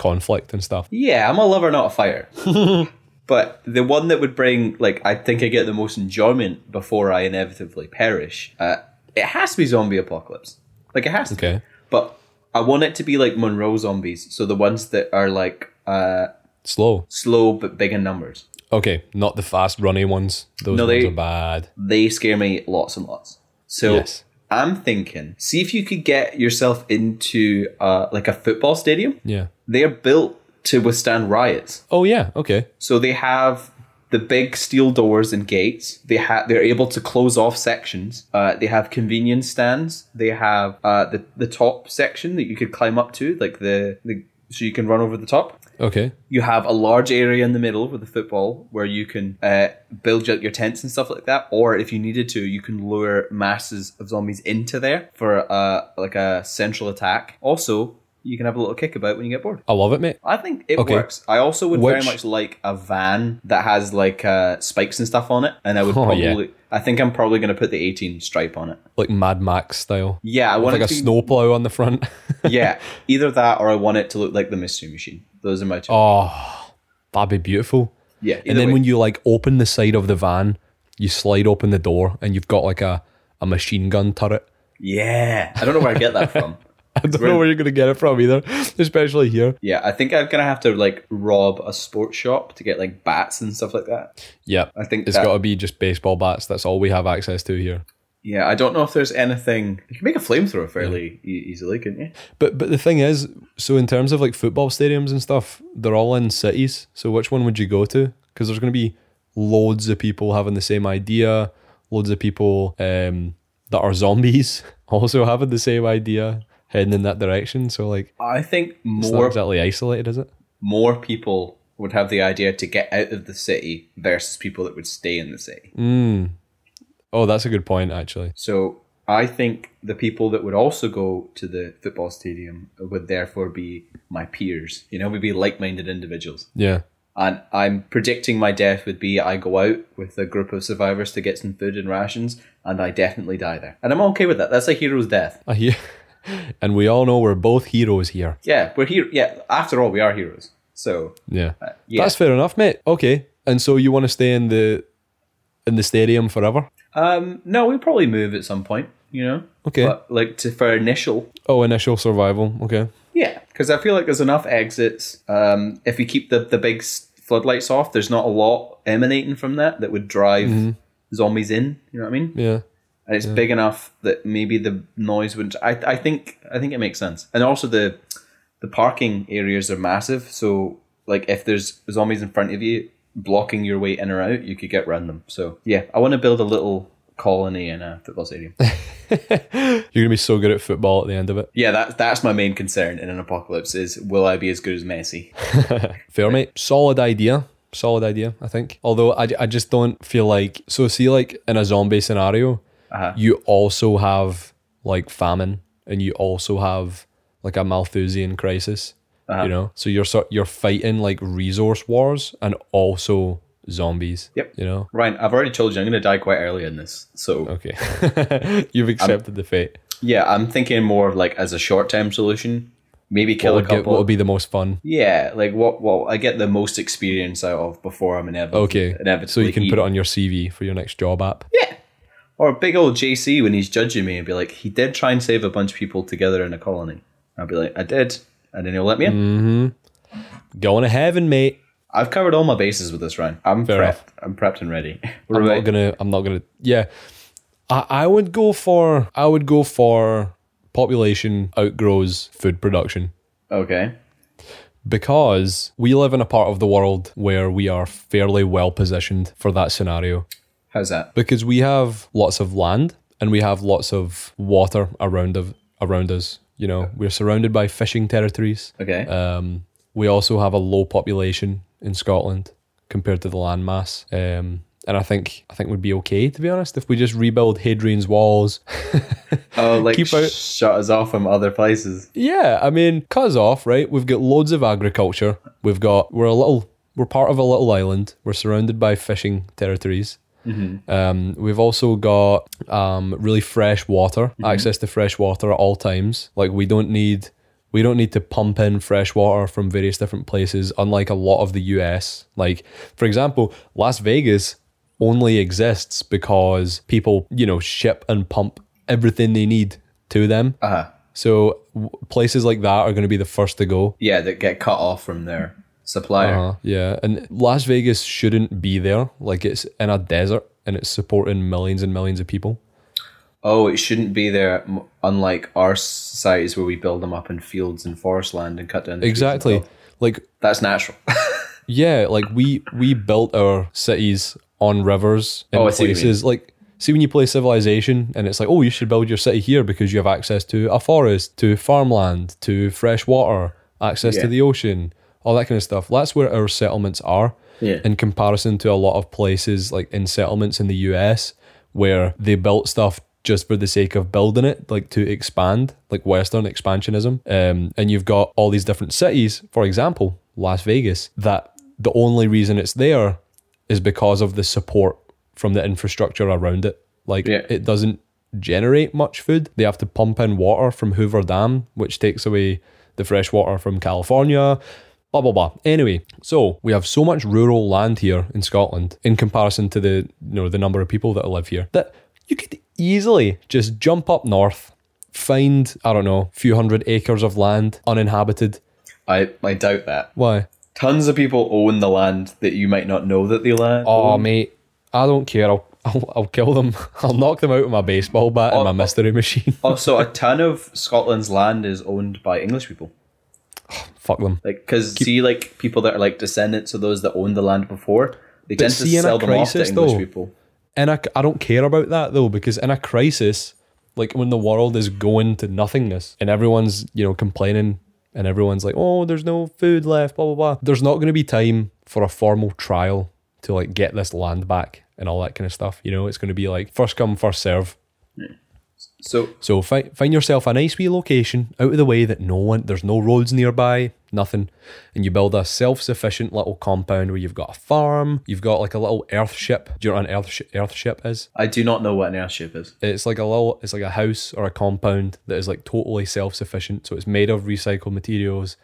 conflict and stuff. yeah, I'm a lover, not a fighter. but the one that would bring, like, I think I get the most enjoyment before I inevitably perish, uh, it has to be zombie apocalypse. Like, it has to. be. Okay. But I want it to be like Romero zombies. So the ones that are like uh, Slow. slow but big in numbers. Okay, not the fast runny ones. Those No, ones they- are bad. They scare me lots and lots. So Yes. I'm thinking, see if you could get yourself into uh, like a football stadium. Yeah. They are built to withstand riots. Oh yeah. Okay. So they have the big steel doors and gates. They have they're able to close off sections. Uh, they have convenience stands. They have uh, the the top section that you could climb up to, like the, the so you can run over the top. Okay. You have a large area in the middle with the football where you can uh, build out your tents and stuff like that. Or if you needed to, you can lure masses of zombies into there for uh, like a central attack. Also, you can have a little kick about when you get bored. I love it, mate. I think it Okay. works. I also would very much like a van that has like uh, spikes and stuff on it, and I would Oh, probably. yeah. I think I'm probably going to put the A-Team stripe on it. Like Mad Max style. Yeah, I want Like a it to be, snowplow on the front. Yeah, either that or I want it to look like the Mystery Machine. Those are my two. oh, that'd be beautiful. yeah, And then way. when you like open the side of the van, you slide open the door, and you've got like a a machine gun turret. yeah, I don't know where I get that from. I don't know where you're going to get it from either, especially here. Yeah, I think I'm gonna have to like rob a sports shop to get like bats and stuff like that. Yeah, I think it's got to be just baseball bats. That's all we have access to here. Yeah, I don't know if there's anything. You can make a flamethrower fairly e- easily, couldn't you? But but the thing is, so in terms of like football stadiums and stuff, they're all in cities. So which one would you go to? Because there's going to be loads of people having the same idea, loads of people um, that are zombies also having the same idea, heading in that direction. So like, I think more exactly isolated, is it? more people would have the idea to get out of the city versus people that would stay in the city. Mm. Oh, that's a good point, actually. So I think the people that would also go to the football stadium would therefore be my peers. You know, we'd be like-minded individuals. Yeah. And I'm predicting my death would be I go out with a group of survivors to get some food and rations, and I definitely die there. And I'm okay with that. That's a hero's death. I hear. And we all know we're both heroes here. Yeah, we're here. Yeah, after all, we are heroes. So Yeah. uh, yeah, That's fair enough, mate. Okay. And so you want to stay in the in the stadium forever? um, no, we'll probably move at some point. You know, Okay. but like to for initial Oh, initial survival. Okay. Yeah, because I feel like there's enough exits. Um, if we keep the the big floodlights off, there's not a lot emanating from that that would drive zombies in. You know what I mean? Yeah. And it's big enough that maybe the noise wouldn't. I I think I think it makes sense. And also the the parking areas are massive. So like if there's zombies in front of you blocking your way in or out, you could get around them. So yeah, I want to build a little colony in a football stadium. You're gonna be so good at football at the end of it. yeah, that that's my main concern in an apocalypse is will I be as good as Messi? Fair, mate. Solid idea. Solid idea, I think. Although I, I just don't feel like so. See, like in a zombie scenario, Uh-huh. you also have like famine, and you also have like a Malthusian crisis. Uh-huh. You know, so you're sort you're fighting like resource wars and also zombies. Yep. You know. Ryan, I've already told you I'm going to die quite early in this. So Okay. You've accepted the fate. yeah, I'm thinking more of like as a short term solution. Maybe kill What a would, get, couple. what would be the most fun? yeah, like what what I get the most experience out of before I'm inevitably Okay. inevitably So you can eat. put it on your CV for your next job app. yeah. Or a big old JC when he's judging me and be like, he did try and save a bunch of people together in a colony. I'll be like, I did, and then he'll let me in. Mm-hmm. Going to heaven, mate. I've covered all my bases with this round. I'm Fair prepped. enough. I'm prepped and ready. What I'm about- not gonna. I'm not gonna. Yeah, I, I would go for. I would go for population outgrows food production okay. because we live in a part of the world where we are fairly well positioned for that scenario How's that? because we have lots of land and we have lots of water around of around us. You know, we're surrounded by fishing territories. Okay. Um, we also have a low population in Scotland compared to the landmass. Um, and I think I think we'd be okay to be honest if we just rebuild Hadrian's walls. oh, like keep out- shut us off from other places. yeah, I mean, cut us off, right? We've got loads of agriculture. We've got we're a little we're part of a little island. We're surrounded by fishing territories. Um, we've also got um, really fresh water, access to fresh water at all times. Like we don't need we don't need to pump in fresh water from various different places, unlike a lot of the US. Like, for example, Las Vegas only exists because people, you know, ship and pump everything they need to them. Uh huh. So w- places like that are going to be the first to go. Yeah, that get cut off from their supplier. Uh, yeah, and Las Vegas shouldn't be there. Like it's in a desert and it's supporting millions and millions of people. Oh, it shouldn't be there. Unlike our societies where we build them up in fields and forest land and cut down. Exactly. Like That's natural. yeah, like we we built our cities on rivers and Oh, I see what you places like see when you play civilization and it's like oh you should build your city here because you have access to a forest to farmland to fresh water access Yeah. to the ocean all that kind of stuff that's where our settlements are Yeah. in comparison to a lot of places like in settlements in the US where they built stuff just for the sake of building it, like to expand, like Western expansionism. Um, and you've got all these different cities, for example, Las Vegas, that the only reason it's there is because of the support from the infrastructure around it. Like Yeah. it doesn't generate much food. They have to pump in water from Hoover Dam, which takes away the fresh water from California. Blah blah blah. Anyway, so we have so much rural land here in Scotland in comparison to the you know the number of people that live here that you could easily just jump up north find I don't know, a few hundred acres of land uninhabited. I, I doubt that. Why? Tons of people own the land that you might not know that they land. Oh, mate, I don't care. I'll, I'll, I'll kill them. I'll knock them out with my baseball bat and oh, my Oh, mystery machine. Oh, also, a ton of Scotland's land is owned by English people. Fuck them. Like, because see, like people that are like descendants of those that owned the land before, they tend to see, a sell them off to crisis, English though, people. And I, I don't care about that though, because in a crisis, like when the world is going to nothingness and everyone's, you know, complaining and everyone's like, oh, there's no food left, blah, blah, blah. There's not going to be time for a formal trial to like get this land back and all that kind of stuff. You know, it's going to be like first come, first serve. So So fi- find yourself a nice wee location out of the way that no one, there's no roads nearby, nothing, and you build a self-sufficient little compound where you've got a farm, you've got like a little earth ship. Do you know what an earth sh- earth ship is? I do not know what an airship is. It's like a little, it's like a house or a compound that is like totally self-sufficient. So it's made of recycled materials.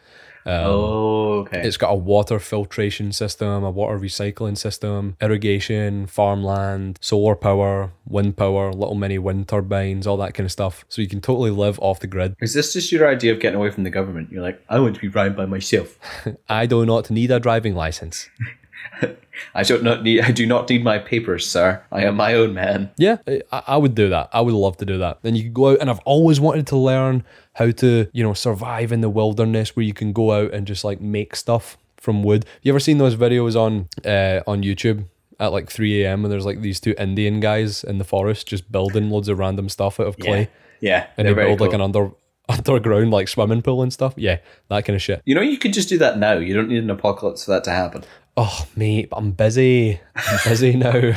Oh, okay. It's got a water filtration system, a water recycling system, irrigation, farmland, solar power, wind power, little mini wind turbines, all that kind of stuff. So you can totally live off the grid. is this just your idea of getting away from the government? You're like, I want to be riding by myself. I do not need a driving license. I do not need. I do not need my papers, sir. I am my own man. Yeah, I, I would do that. I would love to do that. Then you could go out, and I've always wanted to learn how to, you know, survive in the wilderness, where you can go out and just like make stuff from wood. You ever seen those videos on uh, on YouTube at like three a.m. and there's like these two Indian guys in the forest just building loads of random stuff out of clay, Yeah, and they're they build like an under underground like swimming pool and stuff. Yeah, that kind of shit. You know, you could just do that now. You don't need an apocalypse for that to happen. Oh mate, but I'm busy. I'm busy now.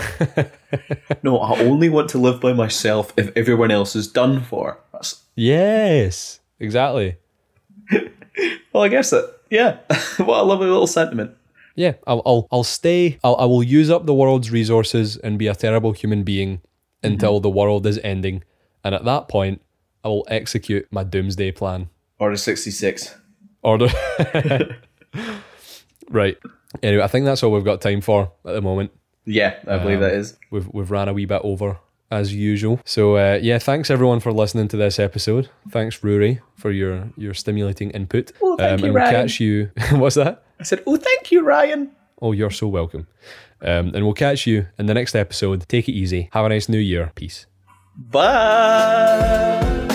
No, I only want to live by myself if everyone else is done for. That's, yes, exactly. well, I guess that. Yeah, what a lovely little sentiment. Yeah, I'll I'll, I'll stay. I'll, I will use up the world's resources and be a terrible human being until mm-hmm. the world is ending, and at that point, I will execute my doomsday plan. Order sixty six. Order. right. Anyway, I think that's all we've got time for at the moment. Yeah, I believe that is. We've we've ran a wee bit over as usual. So uh, yeah, thanks everyone for listening to this episode. Thanks Rory for your your stimulating input. Oh, thank you, and we'll Ryan. catch you. What's that? I said, "Oh, thank you, Ryan." Oh, you're so welcome. Um, and we'll catch you in the next episode. Take it easy. Have a nice new year. Peace. Bye.